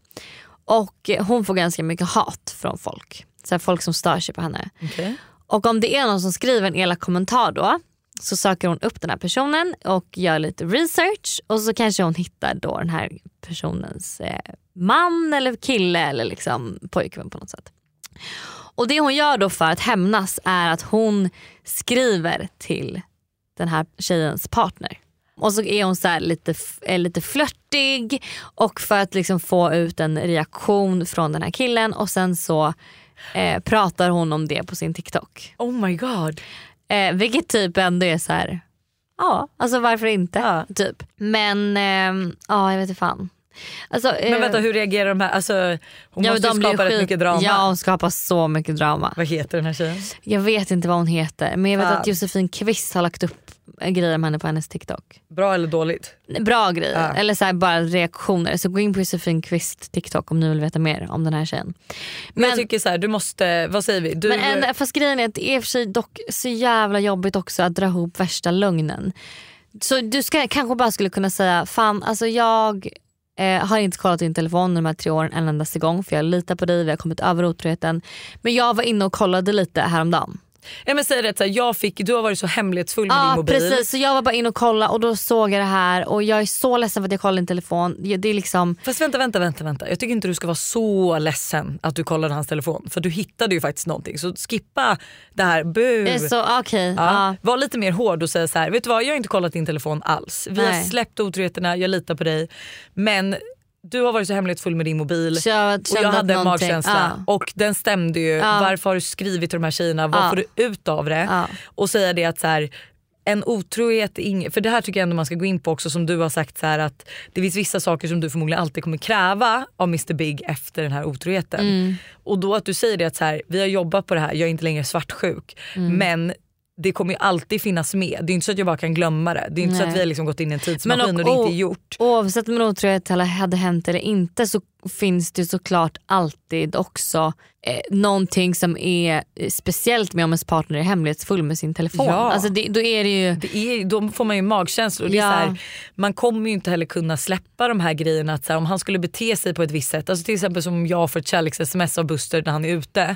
och eh, hon får ganska mycket hat från folk. Så folk som stör sig på henne. Okej. Och om det är någon som skriver en elak kommentar då så söker hon upp den här personen och gör lite research och så kanske hon hittar då den här personens eh, man eller kille eller liksom pojkvän på något sätt. Och det hon gör då för att hämnas är att hon skriver till den här tjejens partner. Och så är hon så här lite, eh, lite flörtig och för att liksom få ut en reaktion från den här killen och sen så eh, pratar hon om det på sin TikTok. Oh my god. Eh, vilket typ ändå är så här. ja alltså varför inte? Typ. Men ehm, ja jag vet inte fan. Alltså, Men eh, vänta hur reagerar de här? Alltså, hon ja, måste ju skapa rätt skit- mycket drama. Ja hon skapar så mycket drama. Vad heter den här tjejen? Jag vet inte vad hon heter men jag vet Fan. att Josefin Kvist har lagt upp eh, grejer om henne på hennes TikTok. Bra eller dåligt? Bra grejer, Ja. eller så bara reaktioner. Så gå in på Josefin Kvist TikTok om ni vill veta mer om den här tjejen. Men, jag tycker så här, du måste, vad säger vi? Du, Men en, fast grejen är att det är för sig dock så jävla jobbigt också att dra ihop värsta lögnen. Så du ska, kanske bara skulle kunna säga, fan alltså jag eh, har inte kollat din telefon de här tre åren en endaste gång för jag litar på dig, vi har kommit över otroheten. Men jag var inne och kollade lite häromdagen ja, men säg det, så här, jag fick, du har varit så hemlighetsfull med Ja din mobil. precis, så jag var bara inne och kollade och då såg jag det här och jag är så ledsen för att jag kollade din telefon. Det är liksom... Fast vänta, vänta, vänta, vänta. Jag tycker inte du ska vara så ledsen att du kollade hans telefon. För du hittade ju faktiskt någonting. Så skippa det här bu. Eh, Så, okej, ja. Var lite mer hård och säga så här, vet du vad jag har inte kollat din telefon alls. Vi har Nej. släppt otroheterna, jag litar på dig. Men du har varit så hemlighetsfull med din mobil jag och jag hade en någonting- magkänsla ja. och den stämde ju. Ja. Varför har du skrivit till de här tjejerna? Vad Ja. får du ut av det? Och säga det att så här, en otrohet, för det här tycker jag ändå man ska gå in på också som du har sagt så här att det finns vissa saker som du förmodligen alltid kommer kräva av Mr Big efter den här otroheten. Mm. Och då att du säger det att så här, vi har jobbat på det här, jag är inte längre svartsjuk. Mm. Men det kommer ju alltid finnas med. Det är inte så att jag bara kan glömma det. Det är inte så Nej. att vi har liksom gått in i en tidsmaskin och, det o- inte är gjort. Oavsett om en otrohet hade hänt eller inte så finns det såklart alltid också eh, någonting som är eh, speciellt med om ens partner är hemlighetsfull med sin telefon. Ja. Alltså det, då är det ju... Det är, då får man ju magkänslor. Det Ja. så här, man kommer ju inte heller kunna släppa de här grejerna. Att så här, om han skulle bete sig på ett visst sätt, alltså till exempel som om jag får ett kärleks-sms av Buster när han är ute.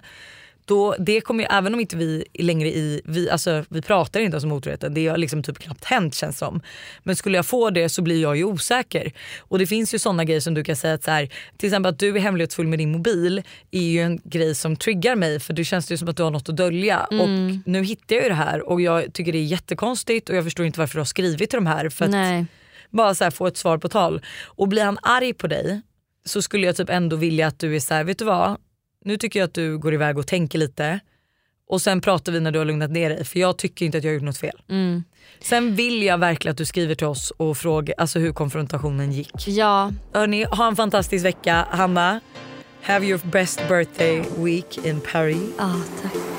Då, det kommer ju, även om inte vi längre i, vi, alltså, vi pratar inte ens om otroheten, det har liksom typ knappt hänt känns som. Men skulle jag få det så blir jag ju osäker. Och det finns ju sådana grejer som du kan säga att så här, till exempel att du är hemlighetsfull med din mobil är ju en grej som triggar mig för det känns ju som att du har något att dölja. Mm. Och nu hittar jag ju det här och jag tycker det är jättekonstigt och jag förstår inte varför du har skrivit till de här. För att Nej. bara så här, få ett svar på tal. Och blir han arg på dig så skulle jag typ ändå vilja att du är så här, vet du vad? Nu tycker jag att du går iväg och tänker lite och sen pratar vi när du har lugnat ner dig för jag tycker inte att jag har gjort något fel. Mm. Sen vill jag verkligen att du skriver till oss och frågar alltså hur konfrontationen gick. Ja. Hörni, ha en fantastisk vecka. Hanna, have your best birthday week in Paris. Ah, tack.